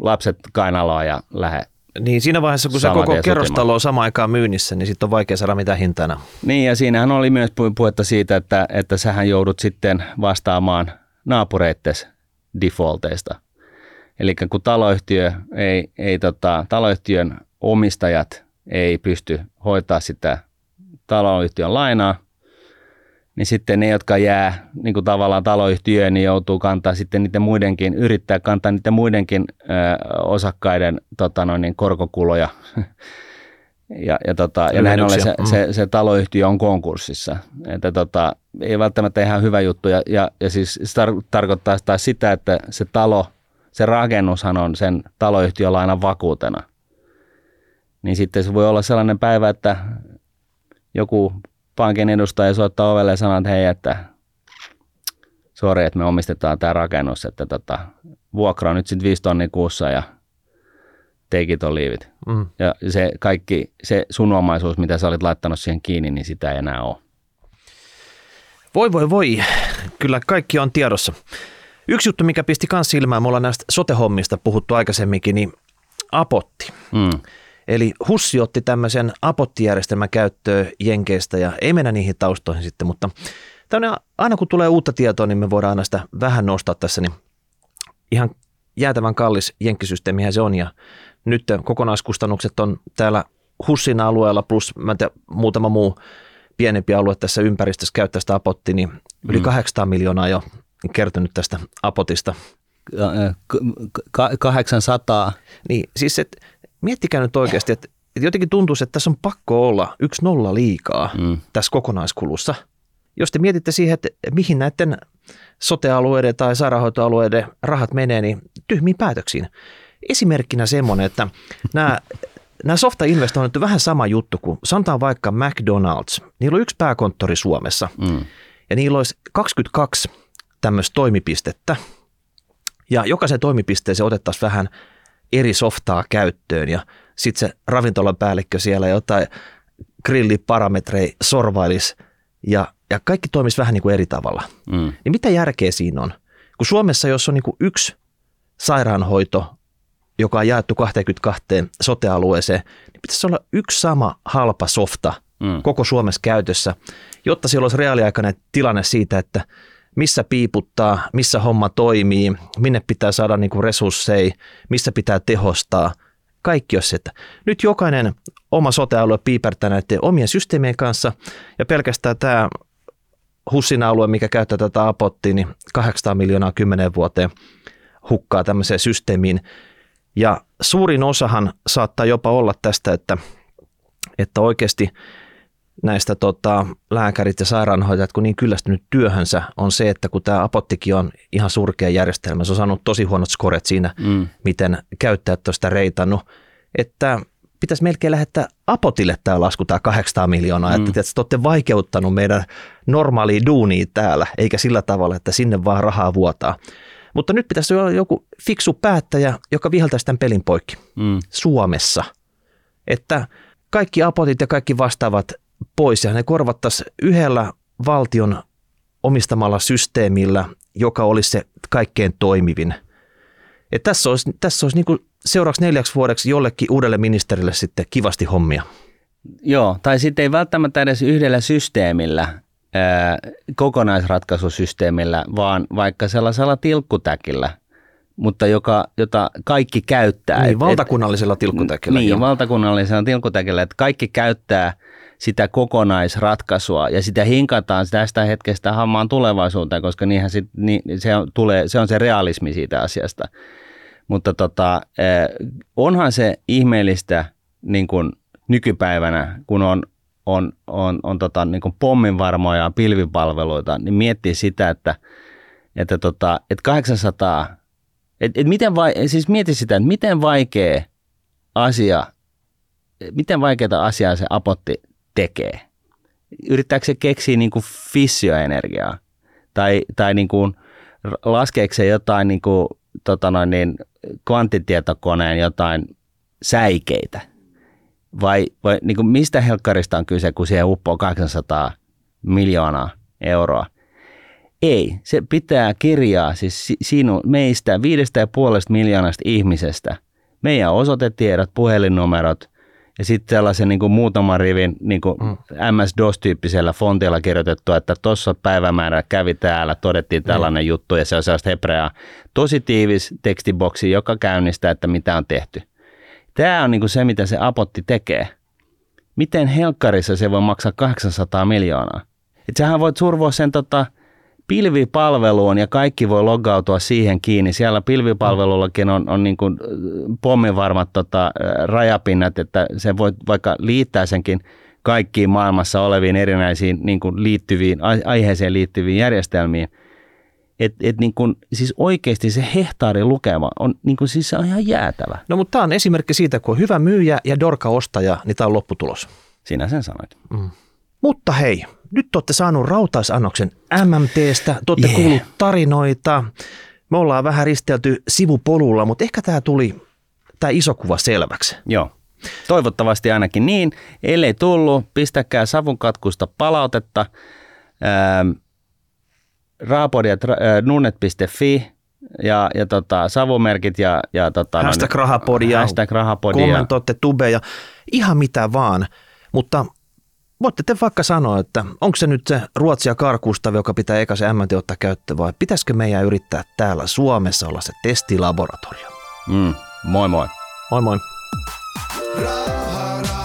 lapset kainaloa ja lähde niin siinä vaiheessa, kun se koko kerrostalo on samaan aikaan myynnissä, niin sitten on vaikea saada mitään hintana. Niin ja siinähän oli myös puhetta siitä, että, että sähän joudut sitten vastaamaan naapureittes defaulteista. Eli kun taloyhtiö ei, ei tota, taloyhtiön omistajat ei pysty hoitaa sitä taloyhtiön lainaa, niin sitten ne, jotka jää niin kuin tavallaan taloyhtiöön, niin joutuu kantaa sitten niiden muidenkin, yrittää kantaa niiden muidenkin ö, osakkaiden tota noin, niin korkokuloja. (laughs) ja, ja, tota, ja näin ollen se, mm. se, se, taloyhtiö on konkurssissa. Että tota, ei välttämättä ihan hyvä juttu. Ja, ja, ja siis se tar- tarkoittaa taas sitä, että se talo, se rakennushan on sen taloyhtiölainan vakuutena. Niin sitten se voi olla sellainen päivä, että joku pankin edustaja soittaa ovelle ja sanoo, että hei, että sori, että me omistetaan tämä rakennus, että tota, vuokra on nyt sitten 5 tonnia kuussa ja take it or leave it. Mm. Ja se kaikki, se sun omaisuus, mitä sä olit laittanut siihen kiinni, niin sitä ei enää ole. Voi voi voi, kyllä kaikki on tiedossa. Yksi juttu, mikä pisti kans silmään, me ollaan näistä sotehommista puhuttu aikaisemminkin, niin apotti. Mm. Eli Hussi otti tämmöisen apottijärjestelmän käyttöön Jenkeistä ja ei mennä niihin taustoihin sitten, mutta aina kun tulee uutta tietoa, niin me voidaan aina sitä vähän nostaa tässä, niin ihan jäätävän kallis jenkkisysteemihän se on ja nyt kokonaiskustannukset on täällä Hussin alueella plus mä tiedän, muutama muu pienempi alue tässä ympäristössä käyttää sitä apotti, niin yli 800 mm. miljoonaa jo kertynyt tästä apotista. 800? Niin, siis että miettikää nyt oikeasti, että, että jotenkin tuntuu, että tässä on pakko olla yksi nolla liikaa mm. tässä kokonaiskulussa. Jos te mietitte siihen, että mihin näiden sotealueiden tai sairaanhoitoalueiden rahat menee, niin tyhmiin päätöksiin. Esimerkkinä semmoinen, että nämä, nämä softa-investoinnit on vähän sama juttu kuin sanotaan vaikka McDonald's. Niillä on yksi pääkonttori Suomessa mm. ja niillä olisi 22 tämmöistä toimipistettä ja jokaisen toimipisteeseen otettaisiin vähän eri softaa käyttöön ja sitten se ravintolan päällikkö siellä jotain grilliparametreja sorvailisi ja, ja kaikki toimisi vähän niin kuin eri tavalla. Mm. Niin mitä järkeä siinä on? Kun Suomessa, jos on niin kuin yksi sairaanhoito, joka on jaettu 22 sotealueeseen, niin pitäisi olla yksi sama halpa softa mm. koko Suomessa käytössä, jotta siellä olisi reaaliaikainen tilanne siitä, että – missä piiputtaa, missä homma toimii, minne pitää saada niin kuin resursseja, missä pitää tehostaa. Kaikki on että nyt jokainen oma sote-alue piipertää näiden omien systeemien kanssa ja pelkästään tämä Hussin alue, mikä käyttää tätä apottia, niin 800 miljoonaa kymmenen vuoteen hukkaa tämmöiseen systeemiin. Ja suurin osahan saattaa jopa olla tästä, että, että oikeasti näistä tota, lääkärit ja sairaanhoitajat, kun niin kyllästynyt työhönsä, on se, että kun tämä apottikin on ihan surkea järjestelmä, se on saanut tosi huonot skoret siinä, mm. miten käyttäjät on sitä reitannut, että pitäisi melkein lähettää apotille tämä lasku, tämä 800 miljoonaa, mm. että, että te olette vaikeuttanut meidän normaalia duunia täällä, eikä sillä tavalla, että sinne vaan rahaa vuotaa. Mutta nyt pitäisi olla joku fiksu päättäjä, joka viheltäisi tämän pelin poikki mm. Suomessa. Että kaikki apotit ja kaikki vastaavat pois ja ne korvattaisiin yhdellä valtion omistamalla systeemillä, joka olisi se kaikkein toimivin. Et tässä olisi, tässä olisi niin seuraavaksi neljäksi vuodeksi jollekin uudelle ministerille sitten kivasti hommia. Joo, tai sitten ei välttämättä edes yhdellä systeemillä, kokonaisratkaisusysteemillä, vaan vaikka sellaisella tilkkutäkillä, mutta joka, jota kaikki käyttää. Niin, valtakunnallisella tilkkutäkillä. Niin, jo. valtakunnallisella tilkkutäkillä, että kaikki käyttää – sitä kokonaisratkaisua ja sitä hinkataan tästä hetkestä hammaan tulevaisuuteen, koska niinhän sit, niin se, on, tulee, se on se realismi siitä asiasta. Mutta tota, eh, onhan se ihmeellistä niin kuin nykypäivänä, kun on, on, on, on tota, niin kuin pomminvarmoja pilvipalveluita, niin miettii sitä, että, että, tota, että 800, että, että miten vai, siis mieti sitä, että miten vaikea asia, miten vaikeaa asiaa se apotti tekee? Yrittääkö se keksiä niin kuin fissioenergiaa? Tai, tai niin kuin laskeeko se jotain niin kuin, tota noin, niin, kvanttitietokoneen jotain säikeitä? Vai, vai niin kuin mistä helkkarista on kyse, kun siihen uppoo 800 miljoonaa euroa? Ei, se pitää kirjaa siis sinun, meistä viidestä ja puolesta miljoonasta ihmisestä. Meidän osoitetiedot, puhelinnumerot – ja sitten sellaisen niin kuin muutaman rivin niin kuin mm. MS-DOS-tyyppisellä fontilla kirjoitettu, että tuossa päivämäärä kävi täällä, todettiin tällainen mm. juttu ja se on sellaista hebreaa. Tosi tiivis tekstiboksi, joka käynnistää, että mitä on tehty. Tämä on niin kuin se, mitä se apotti tekee. Miten helkkarissa se voi maksaa 800 miljoonaa? Et sähän voit survoa sen tota, pilvipalveluun ja kaikki voi loggautua siihen kiinni. Siellä pilvipalvelullakin on, on niin kuin pommivarmat tota, rajapinnat, että se voi vaikka liittää senkin kaikkiin maailmassa oleviin erinäisiin niin kuin liittyviin, aiheeseen liittyviin järjestelmiin. Et, et niin kun, siis oikeasti se hehtaarin lukema on, niin kun, siis se on ihan jäätävä. No mutta tämä on esimerkki siitä, kun on hyvä myyjä ja dorka ostaja, niin tämä on lopputulos. Sinä sen sanoit. Mm. Mutta hei, nyt olette saanut rautaisannoksen MMTstä, te olette yeah. kuullut tarinoita. Me ollaan vähän ristelty sivupolulla, mutta ehkä tämä tuli, tämä iso kuva selväksi. Joo. Toivottavasti ainakin niin. Ellei tullut, pistäkää savunkatkusta palautetta. Ähm, raapodiat, äh, nunnet.fi ja, ja tota, savumerkit ja, ja tota, hashtag rahapodia, hashtag rahapodia. kommentoitte tubeja, ihan mitä vaan. Mutta voitte te vaikka sanoa, että onko se nyt se Ruotsia karkustavi, joka pitää eka se MNT ottaa käyttöön vai pitäisikö meidän yrittää täällä Suomessa olla se testilaboratorio? Mm, moi moi. Moi moi. Rahan